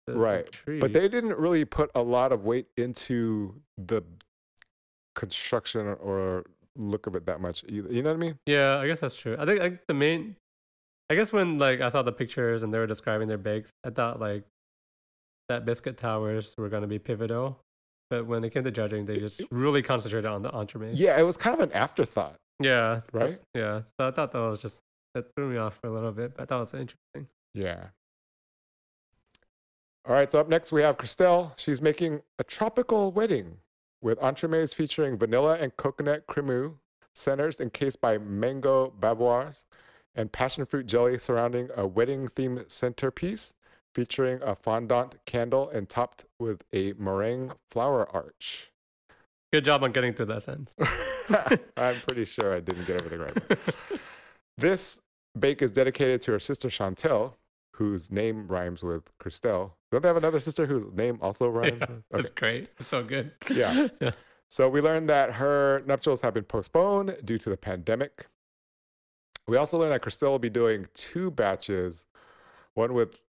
Right, tree. But they didn't really put a lot of weight into the construction or, look of it that much either. You know what I mean? Yeah, I guess that's true. I think like the main, I guess when like I saw the pictures and they were describing their bakes, I thought like that biscuit towers were gonna be pivotal. but when it came to judging, they just really concentrated on the entremets. Yeah, it was kind of an afterthought. Yeah. Right? Yeah. So I thought that was just that threw me off for a little bit, but that was interesting. Yeah. All right, so up next we have Christelle. She's making a tropical wedding with entremets featuring vanilla and coconut crémeux, centers encased by mango bavoirs, and passion fruit jelly surrounding a wedding themed centerpiece featuring a fondant candle and topped with a meringue flower arch. Good job on getting through that sentence. (laughs) I'm pretty sure I didn't get everything right. (laughs) This bake is dedicated to her sister Chantel, whose name rhymes with Christelle. Don't they have another sister whose name also (laughs) rhymes? Yeah, with- It's great. It's so good. Yeah. (laughs) yeah. So we learned that her nuptials have been postponed due to the pandemic. We also learned that Christelle will be doing two batches, one with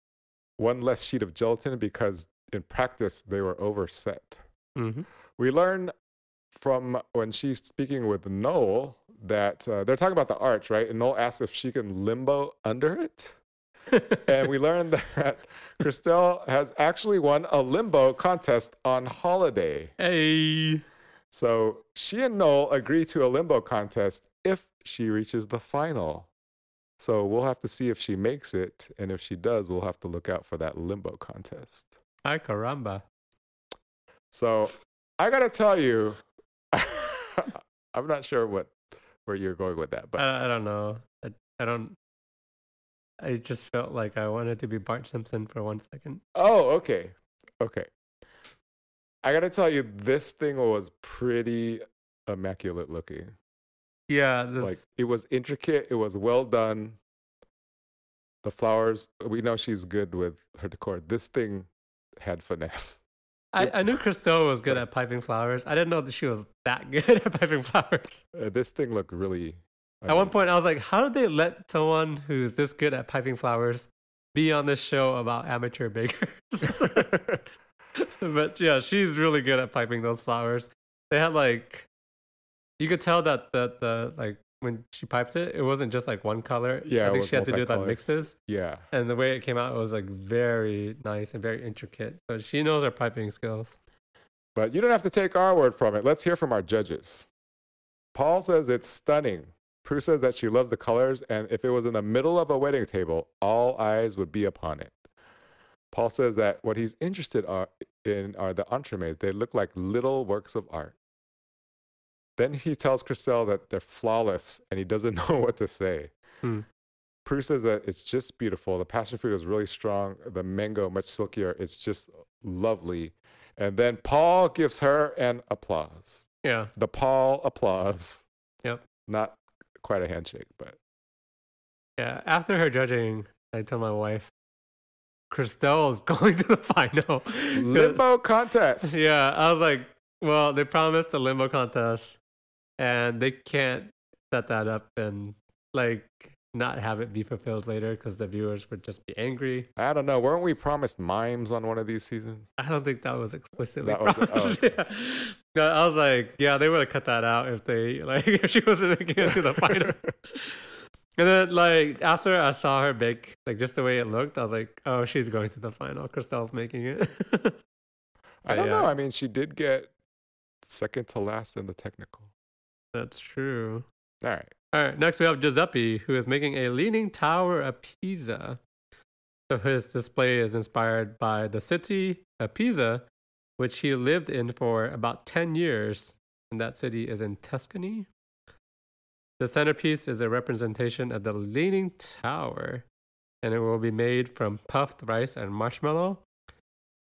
one less sheet of gelatin because in practice they were overset. hmm We learn from when she's speaking with Noel that uh, they're talking about the arch, right? And Noel asks if she can limbo under it. (laughs) And we learned that Christelle has actually won a limbo contest on holiday. hey. So she and Noel agree to a limbo contest if she reaches the final. So we'll have to see if she makes it. And if she does, we'll have to look out for that limbo contest. Ay caramba. So I gotta tell you, (laughs) I'm not sure what where you're going with that, but I, I don't know. I, I don't. I just felt like I wanted to be Bart Simpson for one second. oh, okay, okay. I gotta tell you, this thing was pretty immaculate looking. Yeah, this. Like it was intricate, it was well done. The flowers, we know she's good with her decor. This thing had finesse. I, I knew Christelle was good at piping flowers. I didn't know that she was that (laughs) good at piping flowers. Uh, this thing looked really. At one point, I was like, how did they let someone who's this good at piping flowers be on this show about amateur bakers? (laughs) but yeah, she's really good at piping those flowers. They had like, you could tell that the, the like, when she piped it, it wasn't just like one color. Yeah, I think she had to do that mixes. yeah. And the way it came out it was like very nice and very intricate. So she knows her piping skills. But you don't have to take our word from it. Let's hear from our judges. Paul says it's stunning. Prue says that she loves the colors, and if it was in the middle of a wedding table, all eyes would be upon it. Paul says that what he's interested are, in are the entremets. They look like little works of art. Then he tells Christelle that they're flawless, and he doesn't (laughs) know what to say. Hmm. Prue says that it's just beautiful. The passion fruit is really strong. The mango much silkier. It's just lovely. And then Paul gives her an applause. Yeah. The Paul applause. Yep. Not quite a handshake, but Yeah. After her judging, I told my wife, Christelle is (laughs) going to the final (laughs) limbo contest. (laughs) Yeah. I was like, well, they promised a limbo contest and they can't set that up and like not have it be fulfilled later because the viewers would just be angry. I don't know. Weren't we promised mimes on one of these seasons? I don't think that was explicitly That was- oh, promised. (laughs) yeah. I was like, yeah, they would have cut that out if they (laughs) like if she wasn't making it to the final. (laughs) And then like after I saw her bake, like just the way it looked, I was like, oh, she's going to the final. Christelle's making it. I don't yeah. know. I mean, she did get second to last in the technical. That's true. All right. All right, next we have Giuseppe, who is making a leaning tower of Pisa. So his display is inspired by the city of Pisa, which he lived in for about 10 years, and that city is in Tuscany. The centerpiece is a representation of the Leaning Tower, and it will be made from puffed rice and marshmallow.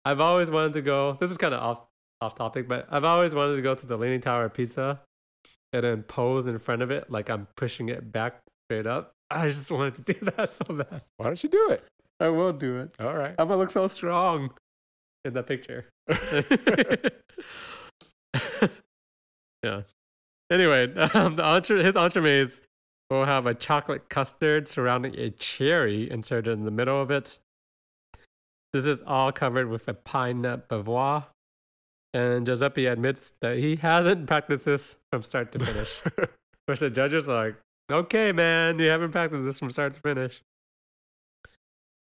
I've always wanted to go, this is kind of off, off topic, but I've always wanted to go to the Leaning Tower of Pisa and then pose in front of it like I'm pushing it back straight up. (laughs) I just wanted to do (laughs) that so bad. Why don't you do it? I will do it. All right. I'm gonna look so strong in the picture. (laughs) yeah. Anyway, um, the entre- his entremets will have a chocolate custard surrounding a cherry inserted in the middle of it. This is all covered with a pine nut bavois. And Giuseppe admits that he hasn't practiced this from start to finish. (laughs) Which the judges are like, okay, man, you haven't practiced this from start to finish.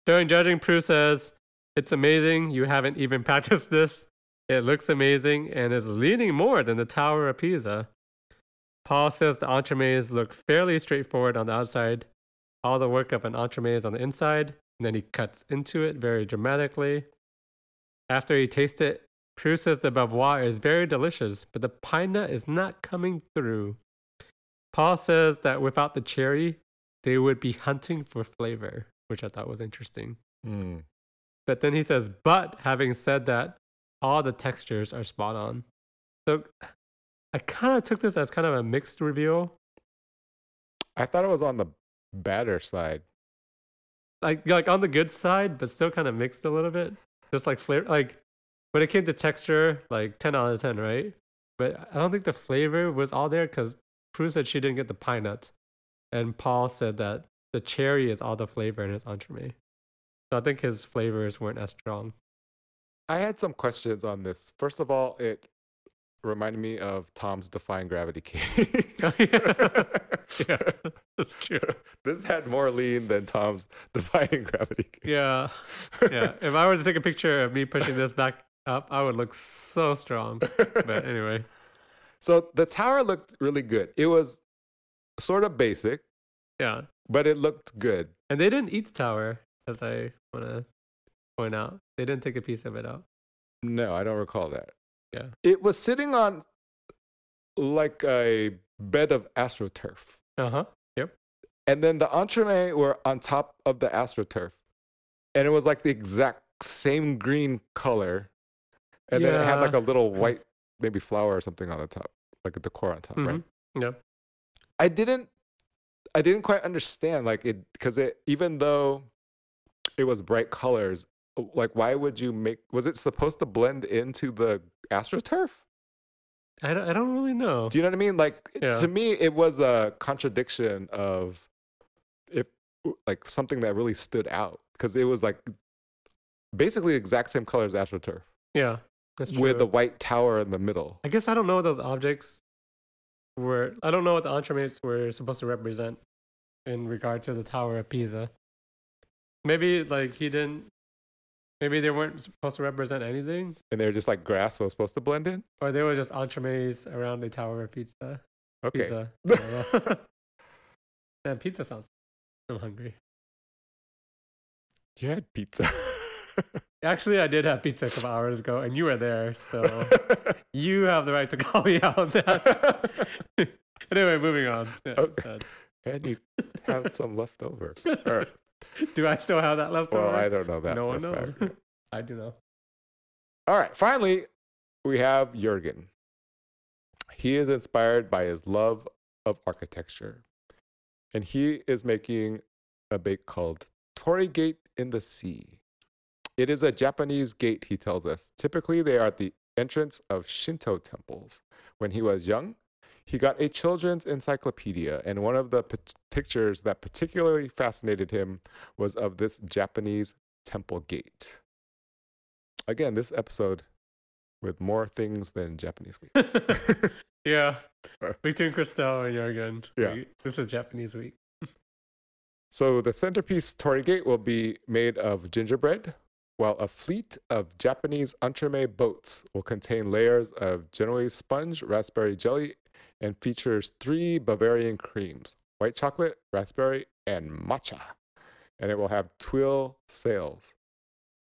During judging, Prue says, it's amazing you haven't even (laughs) practiced this. It looks amazing and is leaning more than the Tower of Pisa. Paul says the entremets look fairly straightforward on the outside. All the work of an entremet is on the inside, and then he cuts into it very dramatically. After he tastes it, Prue says the bavois is very delicious, but the pine nut is not coming through. Paul says that without the cherry, they would be hunting for flavor, which I thought was interesting. Hmm. But then he says, but having said that, all the textures are spot on. So I kind of took this as kind of a mixed reveal. I thought it was on the better side. Like like on the good side, but still kind of mixed a little bit. Just like flavor like when it came to texture, like 10 out of 10, right? But I don't think the flavor was all there because Prue said she didn't get the pine nuts. And Paul said that the cherry is all the flavor in his entremet. So I think his flavors weren't as strong. I had some questions on this. First of all, it reminded me of Tom's Defying Gravity cake. (laughs) Oh, (laughs) yeah, that's true. This had more lean than Tom's Defying Gravity cake. Yeah, (laughs) yeah. If I were to take a picture of me pushing this back up, I would look so strong. But (laughs) anyway, So the tower looked really good. It was sort of basic, yeah. but it looked good. And they didn't eat the tower, as I want to point out. They didn't take a piece of it out. No, I don't recall that. Yeah. It was sitting on like a bed of astroturf. Uh huh. Yep. And then the entremets were on top of the astroturf. And it was like the exact same green color. And then it had like a little white, maybe flower or something on the top, like a decor on top, right? Mhm. Yep. I didn't I didn't quite understand like it because it even though it was bright colors, like why would you make was it supposed to blend into the astroturf? I don't, I don't really know. Do you know what I mean? Like Yeah. to me, it was a contradiction of if like something that really stood out because it was like basically exact same color as AstroTurf yeah, that's true. with the white tower in the middle. I guess I don't know what those objects were. I don't know what the entremets were supposed to represent in regard to the Tower of Pisa. Maybe like he didn't. Maybe they weren't supposed to represent anything, And they're just like grass, so it's supposed to blend in. or they were just entremets around the Tower of Pizza. Okay. Pizza. (laughs) I don't know. (laughs) Man, pizza sounds. I'm hungry. You had pizza. (laughs) Actually, I did have pizza a couple hours ago, and you were there, so (laughs) you have the right to call me out on that. (laughs) anyway, moving on. Yeah, Okay. and you had some left over. Right. Do I still have that left Well, over? I don't know that. no one knows. fact. (laughs) I do know. All right. Finally, we have Jurgen. He is inspired by his love of architecture, and he is making a bake called Torii Gate in the Sea. It is a Japanese gate, he tells us. Typically, they are at the entrance of Shinto temples. When he was young, he got a children's encyclopedia, and one of the pat- pictures that particularly fascinated him was of this Japanese temple gate. Again, this episode with more things than Japanese week. (laughs) yeah. (laughs) Between Christelle and Jurgen. Yeah. This is Japanese week. So the centerpiece Torii Gate will be made of gingerbread, while a fleet of Japanese entremet boats will contain layers of Genoese sponge, raspberry jelly, and features three Bavarian creams: white chocolate, raspberry, and matcha. And it will have twill sails.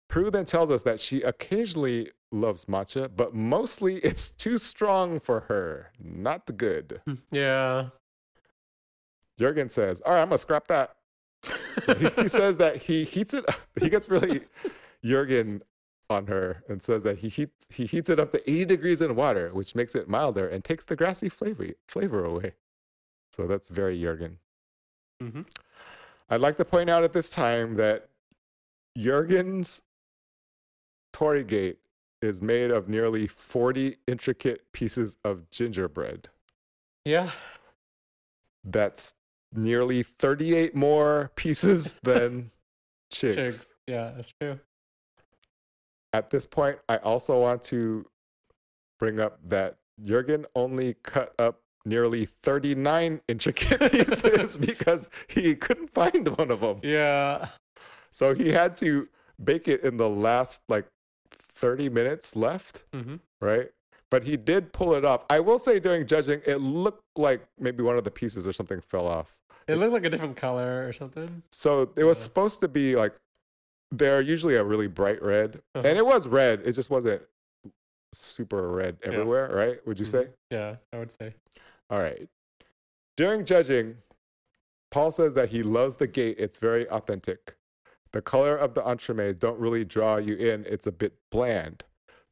Prue then tells us that she occasionally loves matcha, but mostly (laughs) it's too strong for her. Not good. Hmm, yeah. Jurgen says, All right, I'm going to scrap that. he, (laughs) (laughs) he says that he heats it. Up. He gets really Jurgen on her and says that he heats he heats it up to 80 degrees in water, which makes it milder and takes the grassy flavor flavor away. So that's very Jurgen. hmm I'd like to point out at this time that Jurgen's Torii Gate is made of nearly 40 intricate pieces of gingerbread. Yeah. That's nearly 38 more pieces (laughs) than Chigs. Chigs. Yeah, that's true. At this point, I also want to bring up that Jurgen only cut up nearly 39 intricate (laughs) pieces because he couldn't find one of them. Yeah. So he had to bake it in the last like 30 minutes left, Mm-hmm. right? But he did pull it off. I will say during judging, it looked like maybe one of the pieces or something fell off. It looked like a different color or something. So it was Yeah. supposed to be like they're usually a really bright red, Uh-huh. and it was red. It just wasn't super red Yeah. everywhere, right? Would you say? Mhm. Yeah, I would say. All right. During judging, Paul says that he loves the gate. It's very authentic. The color of the entremets don't really draw you in. It's a bit bland.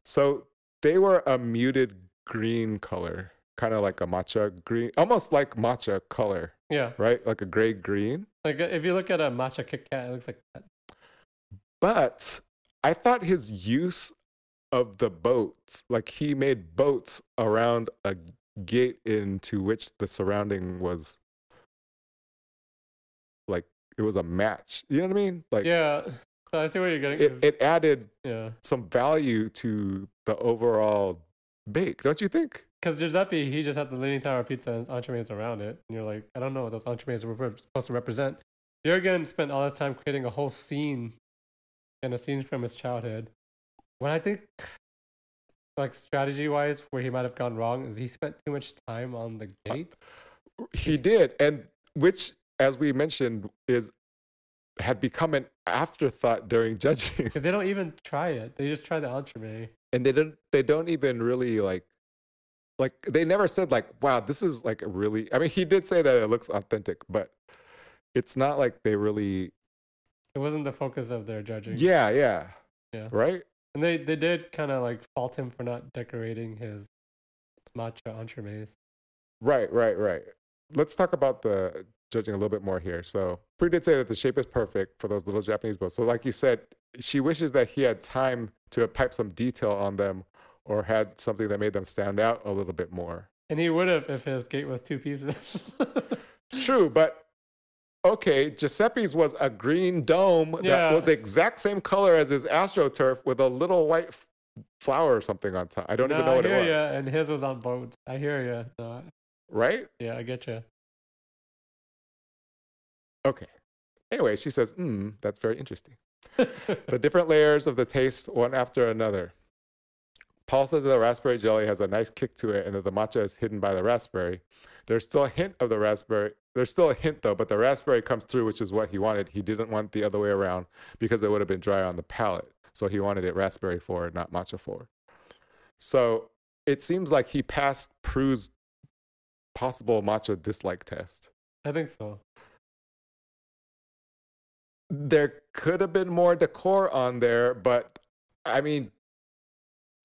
So they were a muted green color, kind of like a matcha green, almost like matcha color, Yeah, right? Like a gray green. like uh, if you look at a matcha Kit Kat, it looks like that. But I thought his use of the boats, like he made boats around a gate into which the surrounding was like it was a match. You know what I mean? Like yeah, so I see what you're getting. it, it added yeah, some value to the overall bake, don't you think? because Giuseppe, he just had the Leaning Tower pizza and entremets around it, and you're like, I don't know what those entremets were supposed to represent. Jurgen spent all his time creating a whole scene and a scene from his childhood. What I think, like strategy wise, where he might have gone wrong is he spent too much time on the uh, gate. He did, and which, as we mentioned, is had become an afterthought during (laughs) judging. Because they don't even try it; they just try the entremet. and they don't they don't even really like like they never said like wow this is like a really i mean he did say that it looks authentic but it's not like they really It wasn't the focus of their judging. yeah yeah Yeah. right And they, they did kind of like fault him for not decorating his matcha entremets. right right right let's talk about the judging a little bit more here so Prue did say that the shape is perfect for those little japanese boats so like you said she wishes that he had time to pipe some detail on them or had something that made them stand out a little bit more And he would have if his gate was two pieces. (laughs) True, but okay, Giuseppe's was a green dome that was the exact same color as his AstroTurf with a little white f- flower or something on top. I don't even No, know what I hear it was. ya, and his was on boats. I hear you. No, Right? yeah, I get you. Okay. Anyway, she says, hmm, that's very interesting. (laughs) the different layers of the taste, one after another. Paul says that the raspberry jelly has a nice kick to it and that the matcha is hidden by the raspberry. There's still a hint of the raspberry. There's still a hint though, but the raspberry comes through, which is what he wanted. He didn't want the other way around because it would have been dry on the palate. So he wanted it raspberry forward, not matcha forward. So it seems like he passed Prue's possible matcha dislike test. I think so. there could have been more decor on there, but I mean,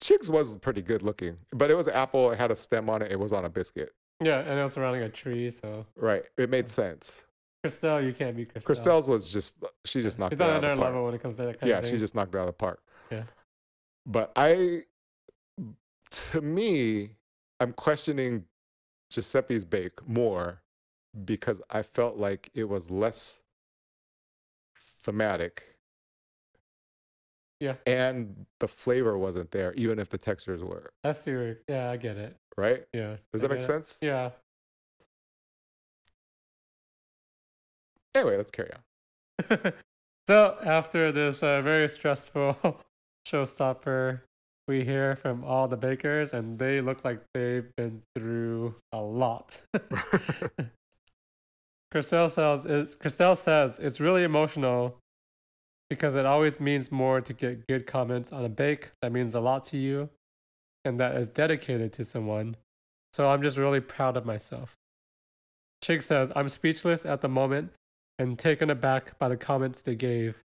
Chigs was pretty good looking, but it was apple. It had a stem on it. It was on a biscuit. Yeah, and it was surrounding a tree, so Right. It made sense. Christelle, you can't be Christelle. Christelle's was just she just knocked She's it out of the another park. level when it comes to that kind Yeah, of she just knocked it out of the park. Yeah. But I, to me, I'm questioning Giuseppe's bake more because I felt like it was less thematic. Yeah. And the flavor wasn't there, even if the textures were, That's your. Yeah, I get it. right? Yeah. Does I that make it. sense? Yeah. Anyway, let's carry on. (laughs) so after this uh, very stressful (laughs) showstopper, we hear from all the bakers, and they look like they've been through a lot. (laughs) Christelle says, it's, Christelle says it's really emotional because it always means more to get good comments on a bake that means a lot to you and that is dedicated to someone. So I'm just really proud of myself. Chick says, I'm speechless at the moment and taken aback by the comments they gave.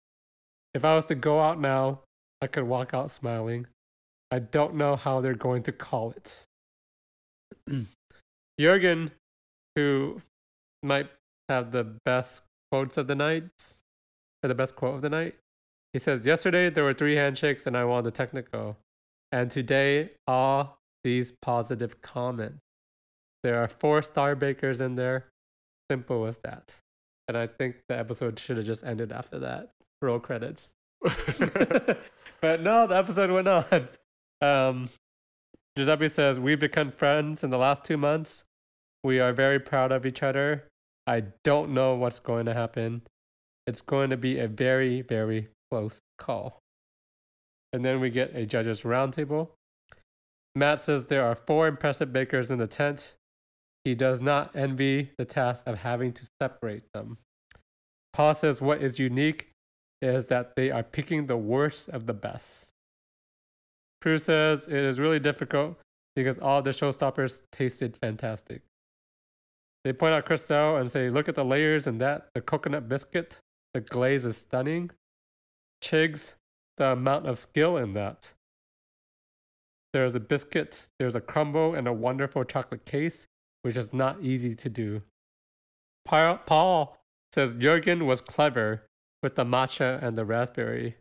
If I was to go out now, I could walk out smiling. I don't know how they're going to call it. (clears throat) Jurgen, who might have the best quotes of the night, or the best quote of the night, he says, Yesterday there were three handshakes and I won the technical. And today, all these positive comments. There are four star bakers in there. Simple as that. And I think the episode should have just ended after that. Roll credits. (laughs) (laughs) but no, the episode went on. Um, Giuseppe says, We've become friends in the last two months. We are very proud of each other. I don't know what's going to happen. It's going to be a very, very close call. And then we get a judges roundtable. Matt says there are four impressive bakers in the tent. He does not envy the task of having to separate them. Paul says what is unique is that they are picking the worst of the best. Prue says it is really difficult because all the showstoppers tasted fantastic. They point out Christelle and say, look at the layers in that, the coconut biscuit, the glaze is stunning. Chigs, the amount of skill in that. There's a biscuit, there's a crumble, and a wonderful chocolate case, which is not easy to do. Paul says Jurgen was clever with the matcha and the raspberry,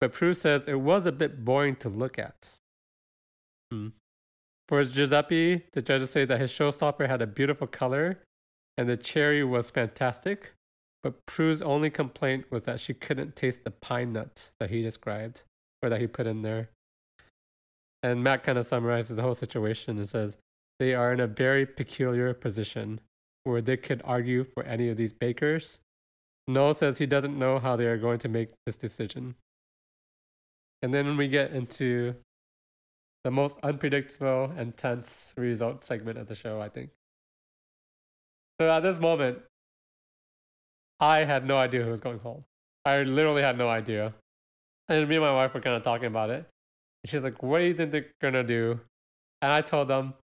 but Prue says it was a bit boring to look at. Hmm. For Giuseppe, the judges say that his showstopper had a beautiful color and the cherry was fantastic, but Prue's only complaint was that she couldn't taste the pine nuts that he described or that he put in there. And Matt kind of summarizes the whole situation and says they are in a very peculiar position where they could argue for any of these bakers. Noel says he doesn't know how they are going to make this decision. And then we get into the most unpredictable and tense result segment of the show, I think. So at this moment, I had no idea who was going home. I literally had no idea. And me and my wife were kind of talking about it. She's like, What do you think they're going to do? And I told them,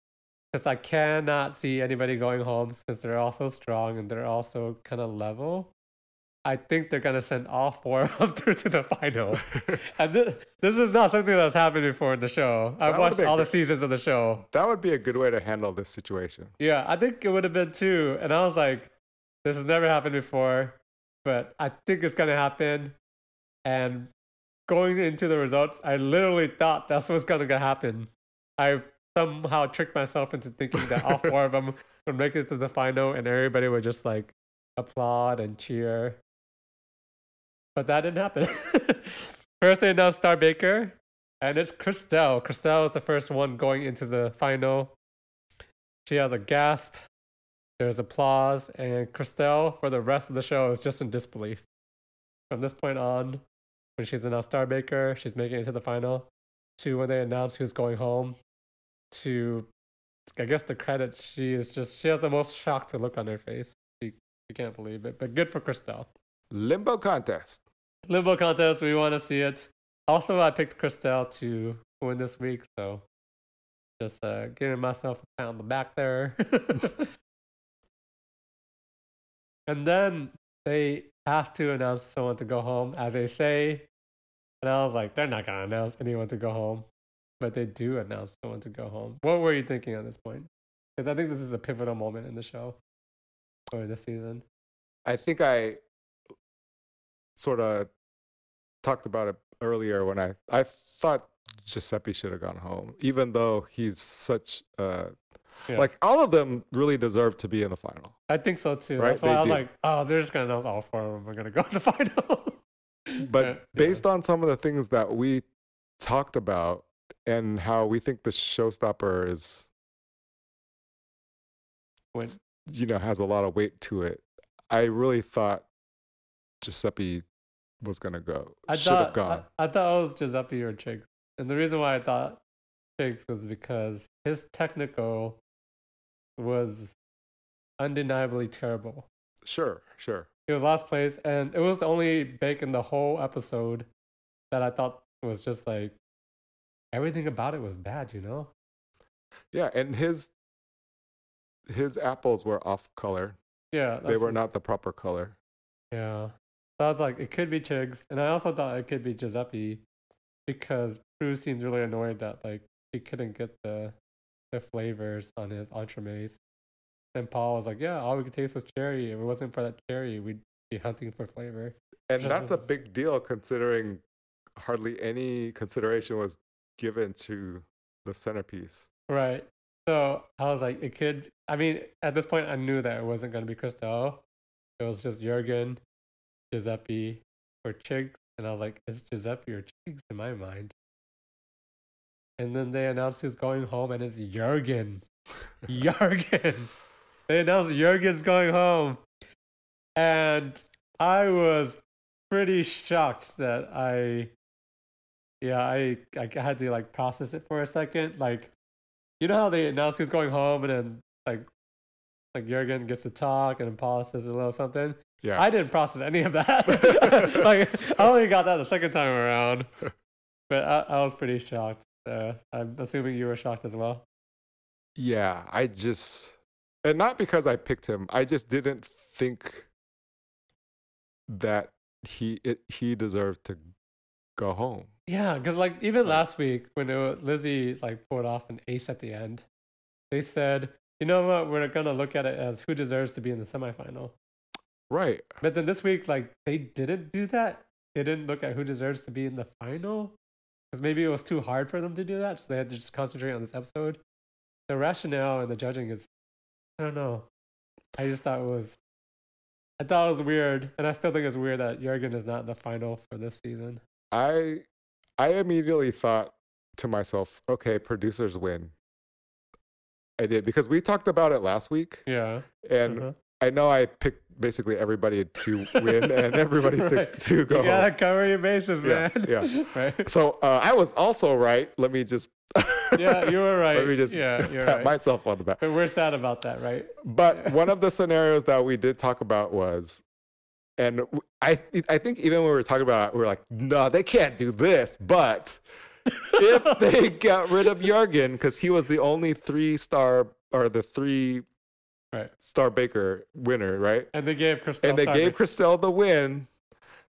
because I cannot see anybody going home since they're all so strong and they're also kind of level. I think they're gonna send all four of them (laughs) through to the final. (laughs) and this, this is not something that's happened before in the show. I've That watched all been the seasons of the show. That would be a good way to handle this situation. Yeah, I think it would have been too. And I was like, this has never happened before, but I think it's gonna happen. And going into the results, I literally thought that's what's gonna happen. I somehow tricked myself into thinking that all four of them (laughs) would make it to the final and everybody would just like applaud and cheer. But that didn't happen. (laughs) first they uh, announced Star Baker, and it's Christelle. Christelle is the first one going into the final. She has a gasp, there's applause, and Christelle, for the rest of the show, is just in disbelief. From this point on, when she's announced Star Baker, she's making it to the final, to when they announce who's going home, to I guess the credits, she is just she has the most shocked look on her face. She, she can't believe it. But good for Christelle. Limbo contest. Limbo contest, we want to see it. Also, I picked Christelle to win this week, so just uh, giving myself a pat on the back there. (laughs) (laughs) and then they have to announce someone to go home, as they say. And I was like, they're not gonna announce anyone to go home, but they do announce someone to go home. What were you thinking at this point? Because I think this is a pivotal moment in the show or the season. I think I sort of talked about it earlier when I I thought Giuseppe should have gone home, even though he's such uh Yeah. like all of them really deserve to be in the final. I think so too. Right, That's why they I was do. like, oh, they're just gonna announce all four of them are gonna go to the (laughs) final. But Yeah, based on some of the things that we talked about and how we think the showstopper is When- you know has a lot of weight to it, I really thought Giuseppe was gonna go. I Should have thought gone. I, I thought it was Giuseppe or Chigs, and the reason why I thought Chigs was because his technical was undeniably terrible. Sure, sure. He was last place, and it was the only bake in the whole episode that I thought was just like everything about it was bad. You know? Yeah, and his his apples were off color. Yeah, they were not the proper color. Yeah. So I was like, it could be Chigs. And I also thought it could be Giuseppe because Prue seems really annoyed that like he couldn't get the the flavors on his entremets. And Paul was like, Yeah, all we could taste was cherry. If it wasn't for that cherry, we'd be hunting for flavor. And that's a big deal considering hardly any consideration was given to the centerpiece. Right. So I was like, it could I mean, at this point I knew that it wasn't gonna be Christelle. It was just Jurgen, Giuseppe, or Chigs. And I was like, it's Giuseppe or Chigs in my mind. And then they announced he's going home, and it's Jurgen. (laughs) Jurgen. They announced Jurgen's going home. And I was pretty shocked that I Yeah, I I had to like process it for a second. Like, you know how they announced he's going home, and then like like Jurgen gets to talk, and Paul says a little something. Yeah. I didn't process any of that. (laughs) (laughs) like, I only got that the second time around. But I, I was pretty shocked. Uh, I'm assuming you were shocked as well. Yeah, I just and not because I picked him. I just didn't think that he it, he deserved to go home. Yeah, because like even last week when it was, Lizzie like pulled off an ace at the end, they said, you know what, we're gonna look at it as who deserves to be in the semifinal. Right. But then this week, like they didn't do that. They didn't look at who deserves to be in the final because maybe it was too hard for them to do that, so they had to just concentrate on this episode. The rationale and the judging is, I don't know. I just thought it was, I thought it was weird, and I still think it's weird that Jurgen is not the final for this season. I I immediately thought to myself, okay, producers win. I did because we talked about it last week, Yeah, and uh-huh. I know I picked basically everybody to win (laughs) and everybody to, Right. to go. you gotta home. cover your bases, Yeah, man. yeah. (laughs) right. So uh, I was also right. Let me just (laughs) Yeah, you were right. Let me just yeah, you're pat right. myself on the back. But we're sad about that, right? But Yeah. one of the scenarios that we did talk about was, and I I think even when we were talking about it, we were like, no, they can't do this. But if they got rid of Jurgen, because he was the only three star or the three Right. star baker winner, right? And they gave Christelle. and they gave Christelle the win,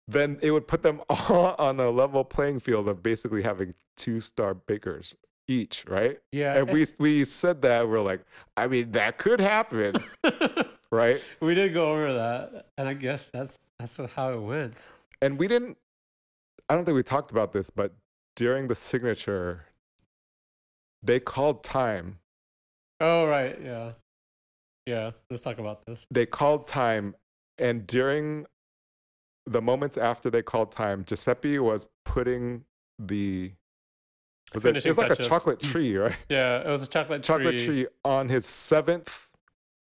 then it would put them (laughs) all on a level playing field of basically having two star bakers each, right? Yeah, And we we said that we're like, I mean, that could happen, (laughs) right? we did go over that, and I guess that's that's how it went. And we didn't. I don't think we talked about this, but during the signature, they called time. Oh right, yeah, yeah. Let's talk about this. They called time, and during the moments after they called time, Giuseppe was putting the was it, Finishing it's like touches. a chocolate (clears throat) tree, right? Yeah, it was a chocolate, chocolate tree. tree on his seventh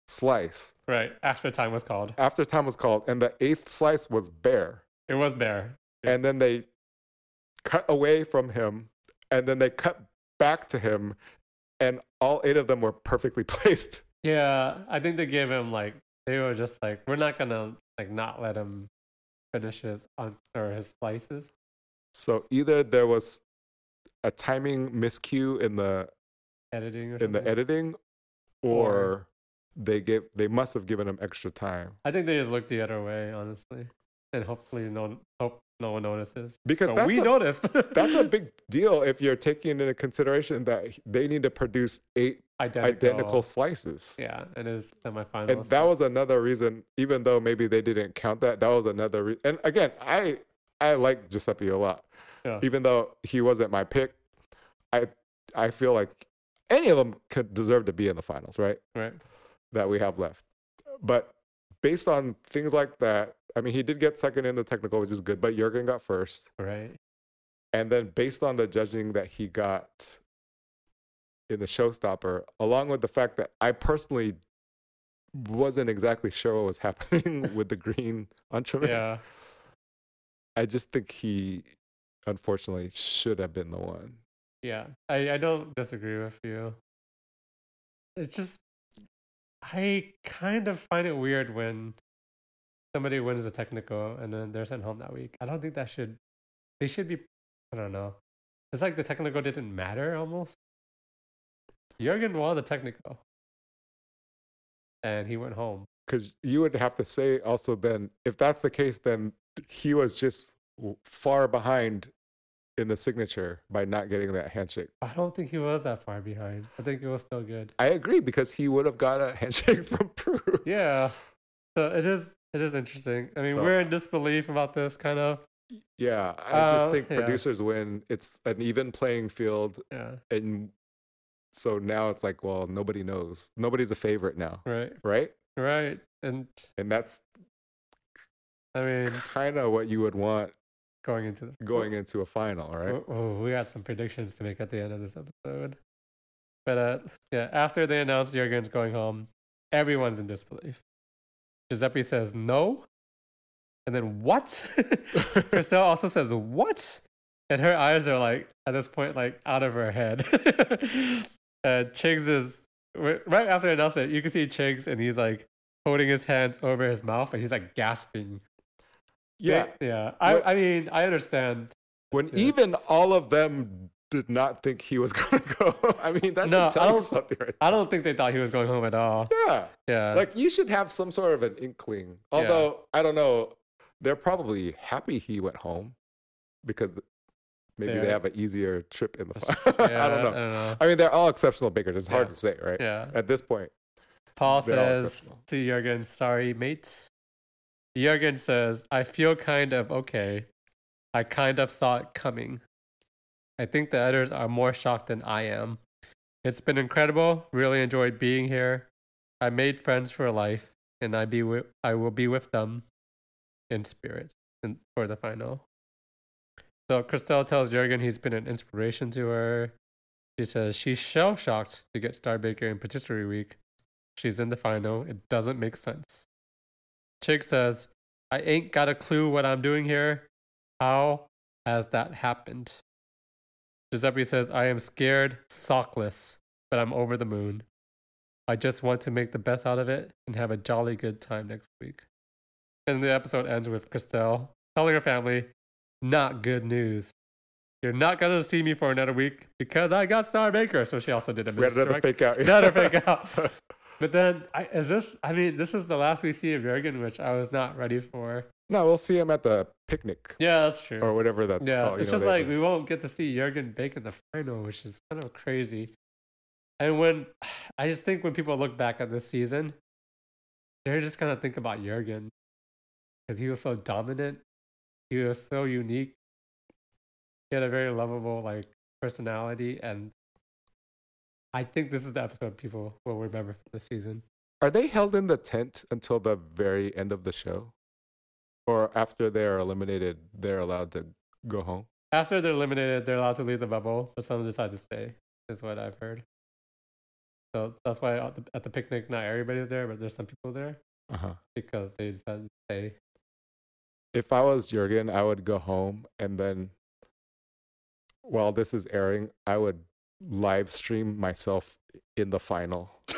slice Right after time was called, after time was called, and the eighth slice was bare. it was bare. Yeah. And then they cut away from him, and then they cut back to him, and all eight of them were perfectly (laughs) placed. Yeah, I think they gave him like they were just like we're not gonna like not let him finish his on or his slices. So either there was a timing miscue in the Editing or in the editing, or they gave they must have given him extra time I think they just looked the other way, honestly, and hopefully no hope no one notices. because we a, noticed. that's a (laughs) big deal if you're taking into consideration that they need to produce eight identical. identical slices. Yeah, and it's semifinals. And that was another reason, even though maybe they didn't count that, that was another reason. And again, I I like Giuseppe a lot, Yeah. even though he wasn't my pick. I I feel like any of them could deserve to be in the finals, right? right. That we have left. But based on things like that, I mean, he did get second in the technical, which is good. But Jurgen got first, Right. and then based on the judging that he got in the showstopper, along with the fact that I personally wasn't exactly sure what was (laughs) happening (laughs) with the green entremet. Yeah. I just think he unfortunately should have been the one. Yeah. I, I don't disagree with you. It's just I kind of find it weird when somebody wins a technical and then they're sent home that week. I don't think that should they should be I don't know. It's like the technical didn't matter almost. Jurgen won the technical. And he went home. Because you would have to say also then, if that's the case, then he was just far behind in the signature by not getting that handshake. I don't think he was that far behind. I think it was still good. I agree because he would have got a handshake (laughs) from Prue. Yeah. So it is it is interesting. I mean, So- we're in disbelief about this kind of. Yeah, I just Uh, think yeah. producers win. It's an even playing field, Yeah. and so now it's like, well, nobody knows. Nobody's a favorite now, Right. right? Right. And And that's I mean, kind of what you would want going into the going into a final, right? Oh, oh, we got some predictions to make at the end of this episode. But uh, yeah, after they announced Jurgen's going home, everyone's in disbelief. Giuseppe says no, and then what? (laughs) Christelle also says what, and her eyes are like at this point like out of her head. (laughs) Uh, and Chigs is right after I announced it. You can see Chigs, and he's like holding his hands over his mouth, and he's like gasping. Yeah. yeah. I, I mean, I understand. When too. even all of them did not think he was (laughs) going to go. I mean, that No, should I tell you don't- something right I don't think they thought he was going home at all. Yeah. Yeah. Like you should have some sort of an inkling. Although I don't know, they're probably happy he went home because maybe they They're- have an easier trip in the yeah, (laughs) I don't know. I don't know. I mean, they're all exceptional bakers. It's hard Yeah. to say, right? Yeah. At this point, Paul says to Jurgen, sorry, mate. Jurgen says, I feel kind of okay. I kind of saw it coming. I think the editors are more shocked than I am. It's been incredible. Really enjoyed being here. I made friends for life, and I be wi- I will be with them in spirit in, for the final. So Christelle tells Jurgen he's been an inspiration to her. She says she's shell shocked to get Star Baker in patisserie week. She's in the final. It doesn't make sense. Chigs says, I ain't got a clue what I'm doing here. How has that happened? Giuseppe says, I am scared, sockless, but I'm over the moon. I just want to make the best out of it and have a jolly good time next week. And the episode ends with Christelle telling her family, Not good news. You're not going to see me for another week because I got Star Baker. So she also did a we had another fake out. Another fake (laughs) out. But then, I, is this? I mean, this is the last we see of Jurgen, which I was not ready for. no, we'll see him at the picnic Yeah, that's true. or whatever that's yeah, called. it's you know, just they- like we won't get to see Jurgen Bake in the final, which is kind of crazy. And when (sighs) I just think when people look back at this season, they're just gonna think about Jurgen because he was so dominant. He was so unique. He had a very lovable like personality, and I think this is the episode people will remember from this season. Are they held in the tent until the very end of the show? Or after they are eliminated, they're allowed to go home? After they're eliminated, they're allowed to leave the bubble, but some decide to stay, is what I've heard. So that's why at the, at the picnic, not everybody's there, but there's some people there Uh-huh. because they decided to stay. If I was Jurgen, I would go home and then while this is airing, I would live stream myself in the final. (laughs)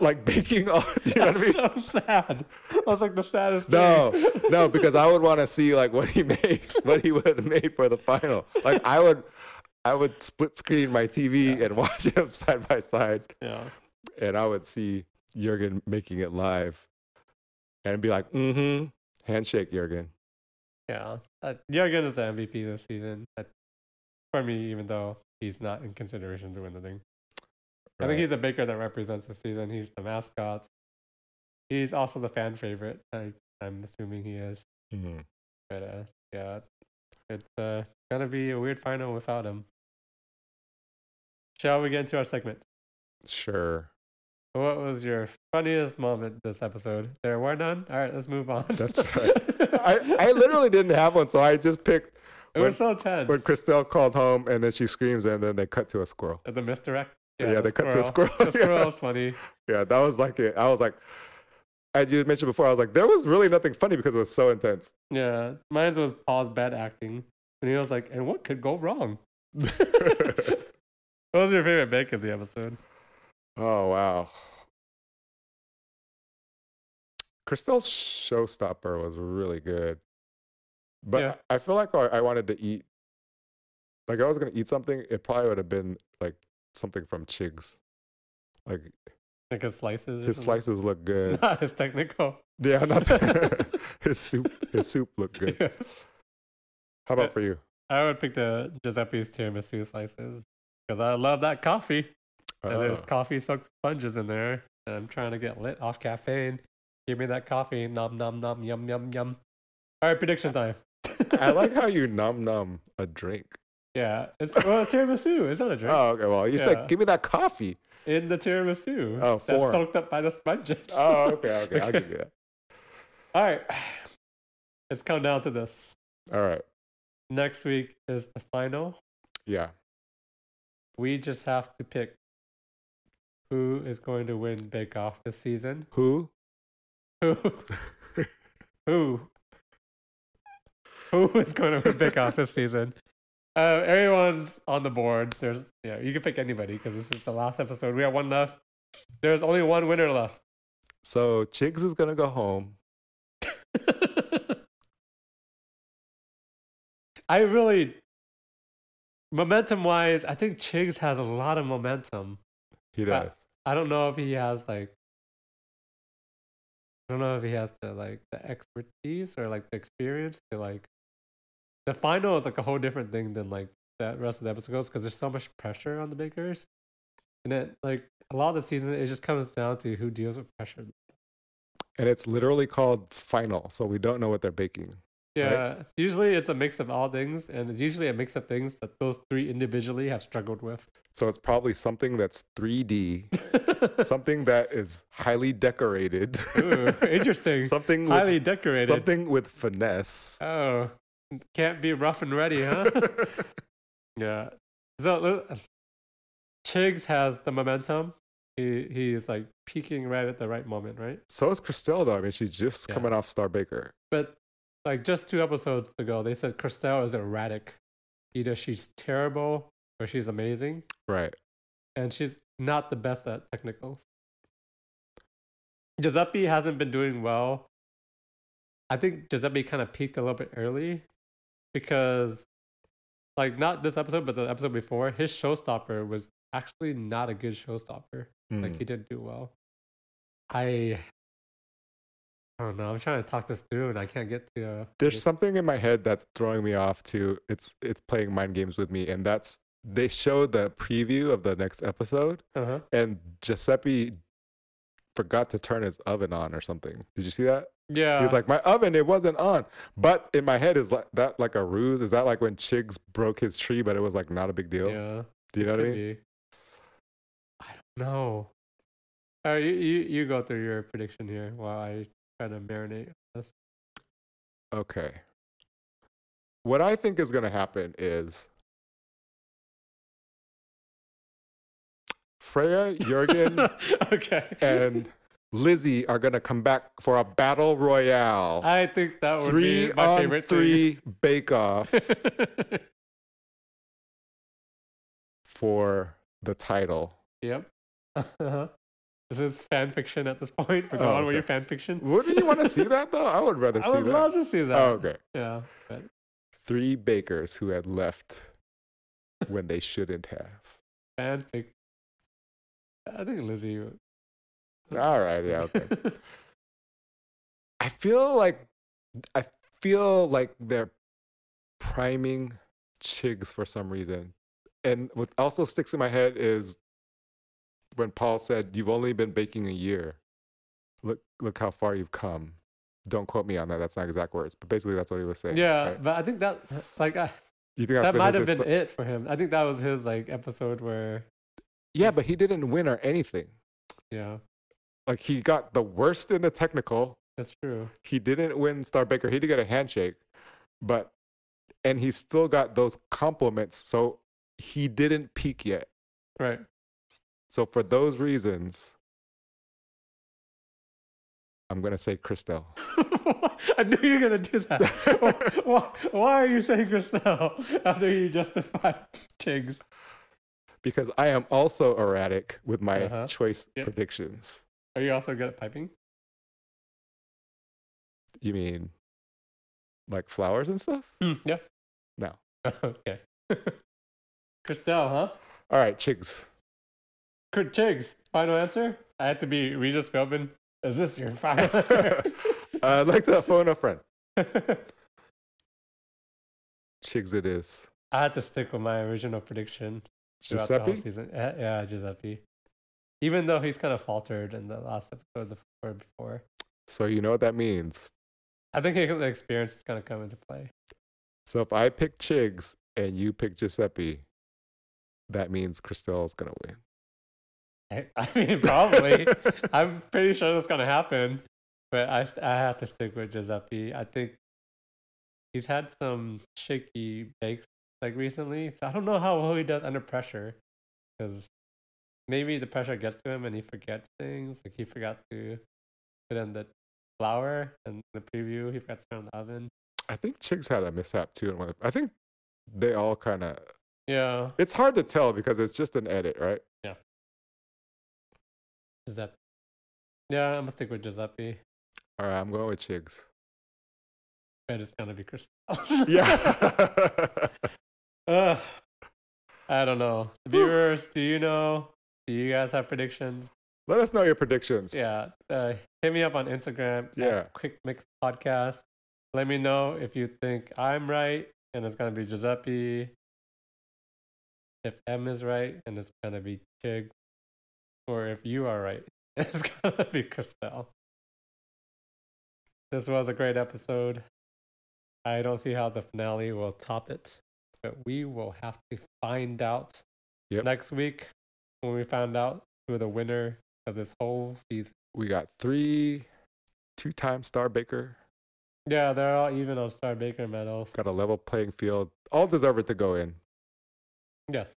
Like baking all (laughs) you know what I mean? That's so sad. That was like the saddest No, thing. no, because I would (laughs) want to see like what he makes, what he would have made for the final. Like I would, I would split screen my TV and watch him side by side, yeah. and I would see Jurgen making it live, and be like, "Mm-hmm, handshake, Jurgen." Yeah. Uh, Jurgen is the MVP this season. Uh, for me, even though he's not in consideration to win the thing. I think he's a baker that represents the season. He's the mascot. He's also the fan favorite. I, I'm assuming he is. Mhm. But uh, yeah, it's uh, gonna be a weird final without him. Shall we get into our segment? Sure. What was your funniest moment this episode? There were none. All right, let's move on. That's right. (laughs) I, I literally didn't have one, so I just picked it was so tense. when Christelle called home, and then she screams, and then they cut to a squirrel. the misdirect. Yeah, the they cut to a squirrel. The (laughs) squirrel Yeah. was funny. Yeah, that was like it. I was like, as you mentioned before, I was like, there was really nothing funny because it was so intense. Yeah, mine was Paul's bad acting, and he was like, "And what could go wrong?" (laughs) what was your favorite bake of the episode? Oh wow. Christelle's showstopper was really good. But Yeah. I feel like I wanted to eat like I was gonna eat something, it probably would have been like something from Chigs. Like Like his slices. Or his something? slices look (laughs) good. Not his technical. yeah, not (laughs) (laughs) his soup his soup looked good. Yeah. How about for you? I would pick the Giuseppe's tiramisu slices because I love that coffee. And there's coffee soaked sponges in there. And I'm trying to get lit off caffeine. Give me that coffee. Nom nom nom. Yum yum yum. All right, prediction time. I like (laughs) how you num num a drink. Yeah, it's well, it's tiramisu. It's not a drink. Oh, okay. Well, you Yeah. said give me that coffee. In the tiramisu. Oh, that's form. soaked up by the sponges. Oh, okay, (laughs) okay. I'll give you that. All right. Let's come down to this. All right. Next week is the final. Yeah. We just have to pick who is going to win Bake Off this season. Who? (laughs) Who? (laughs) who? Who is going to win Bake Off this season? Uh, everyone's on the board. There's yeah, you can pick anybody because this is the last episode. We have one left. There's only one winner left. So Chigs is gonna go home. (laughs) I really, momentum wise, I think Chigs has a lot of momentum. He does. I don't know if he has like, I don't know if he has the like the expertise or like the experience to like. The final is like a whole different thing than like that rest of the episodes because there's so much pressure on the bakers, and it like a lot of the season it just comes down to who deals with pressure. and it's literally called final, so we don't know what they're baking. Yeah, usually it's a mix of all things, and it's usually a mix of things that those three individually have struggled with. So it's probably something that's 3D, (laughs) something that is highly decorated, Ooh, interesting. (laughs) something with, Highly decorated. something with finesse. Oh, can't be rough and ready, huh? (laughs) yeah. So Chigs has the momentum. He he's like peaking right at the right moment, right? so is Christelle though. I mean, she's just Yeah. coming off Star Baker. But like just two episodes ago, they said Christelle is erratic. Either she's terrible or she's amazing, Right. and she's not the best at technicals. Giuseppe hasn't been doing well. I think Giuseppe kind of peaked a little bit early because, like, not this episode, but the episode before, his showstopper was actually not a good showstopper. Like, Mm. he didn't do well. I, I don't know. I'm trying to talk this through, and I can't get to. Uh, There's something in my head that's throwing me off too. It's it's playing mind games with me, and that's they showed the preview of the next episode, Uh-huh. and Giuseppe forgot to turn his oven on or something. Did you see that? Yeah. He's like, my oven, it wasn't on. But in my head, is like that like a ruse? Is that like when Chigs broke his tree, but it was like not a big deal? yeah. Do you know what I mean? be. I don't know. All right, you, you you go through your prediction here while I try to marinate on this. Okay. What I think is going to happen is Freya, Jurgen, (laughs) okay. and Lizzie are going to come back for a battle royale. I think that would three be my on favorite three (laughs) bake off (laughs) for the title. yep. Uh-huh. This is fan fiction at this point. (laughs) But go Oh, on with your fan fiction. Wouldn't you want to see that though? I would rather (laughs) I see would that. I would love to see that. Oh, okay. Yeah. But Three bakers who had left when they shouldn't have. (laughs) fan fic. I think Lizzie. All right, yeah, okay. I feel like I feel like they're priming Chigs for some reason. And what also sticks in my head is when Paul said, You've only been baking a year. Look look how far you've come. Don't quote me on that. That's not exact words, but basically that's what he was saying. yeah, right? but I think that (laughs) like I, You think that might have been insi- it for him. I think that was his like episode where Yeah, but he didn't win or anything. yeah, Like he got the worst in the technical. that's true. He didn't win Star Baker. He did get a handshake, but and he still got those compliments. So he didn't peak yet. Right. So for those reasons, I'm gonna say Christelle. (laughs) I knew you were gonna do that. (laughs) why, why are you saying Christelle after you justify (laughs) Chigs? because I am also erratic with my Uh-huh. choice Yep. predictions. Are you also good at piping? You mean like flowers and stuff? Hmm, yeah. No. okay. Christelle, huh? All right, Chigs. Kurt Chigs. Final answer? I had to be Regis Philbin. Is this your final (laughs) answer? Uh, I'd like to phone a friend. (laughs) Chigs, it is. I had to stick with my original prediction. the Giuseppe. season. Yeah, yeah, Giuseppe. Even though he's kind of faltered in the last episode the or before, So you know what that means. I think his experience is going to come into play. So if I pick Chigs and you pick Giuseppe, that means Christelle's gonna win. I, (laughs) I mean, probably. (laughs) I'm pretty sure that's going to happen, but I I have to stick with Giuseppe. I think he's had some shaky bakes like recently, so I don't know how well he does under pressure, because maybe the pressure gets to him and he forgets things. Like he forgot to put in the flour and the preview. He forgot to turn on the oven. I think Chigs had a mishap too. In one of the, I think they all kind of. Yeah. It's hard to tell because it's just an edit, right? Giuseppe. Yeah, I'm gonna stick with Giuseppe. All right, I'm going with Chigs. But it's gonna be Christelle. Yeah. (laughs) Ugh. I don't know. Viewers, do you know? Do you guys have predictions? Let us know your predictions. Yeah. Uh, hit me up on Instagram. Yeah. Quick Mix Podcast. Let me know if you think I'm right and it's gonna be Giuseppe. If M is right and it's gonna be Chig. Or if you are right, (laughs) it's gonna be Christelle. This was a great episode. I don't see how the finale will top it, but we will have to find out Yep. next week when we find out who the winner of this whole season. We got three two-time Star Baker. Yeah, they're all even on Star Baker medals. Got a level playing field. All deserve it to go in. Yes.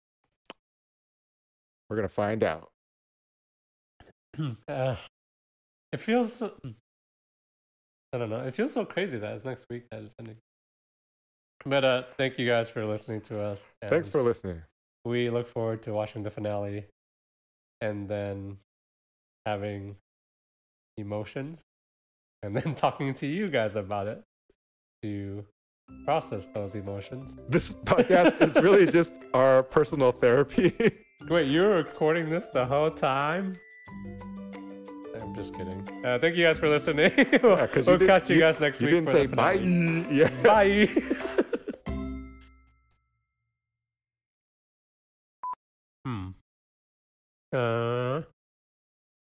We're gonna find out. (clears throat) uh, it feels. So, I don't know. It feels so crazy that it's next week that it's ending. But uh, thank you guys for listening to us. Thanks for listening. We look forward to watching the finale, and then having emotions, and then (laughs) talking to you guys about it to process those emotions. (laughs) This podcast is really (laughs) just our personal therapy. Wait, you were recording this the whole time? I'm just kidding. Uh, thank you guys for listening. (laughs) we'll Yeah, we'll didn't- catch you, guys next you week. didn't for the say bye. (laughs) Yeah. Bye. (laughs) hmm. Uh,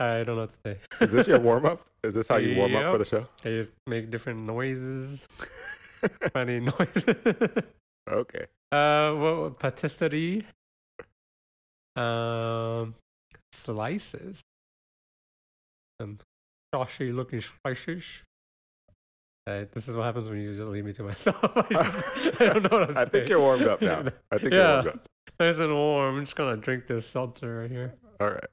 I don't know what to say. Is this your warm up? Is this how you warm up for the show? I just make different noises, funny noises. okay. Uh, what patisserie? Um, slices. Some saucy looking slices. Uh, this is what happens when you just leave me to myself. (laughs) I, just, I don't know what I'm (laughs) saying. (laughs) I think you're warmed up now. I think you're warmed up. Nice and warm. I'm just gonna drink this seltzer right here. All right.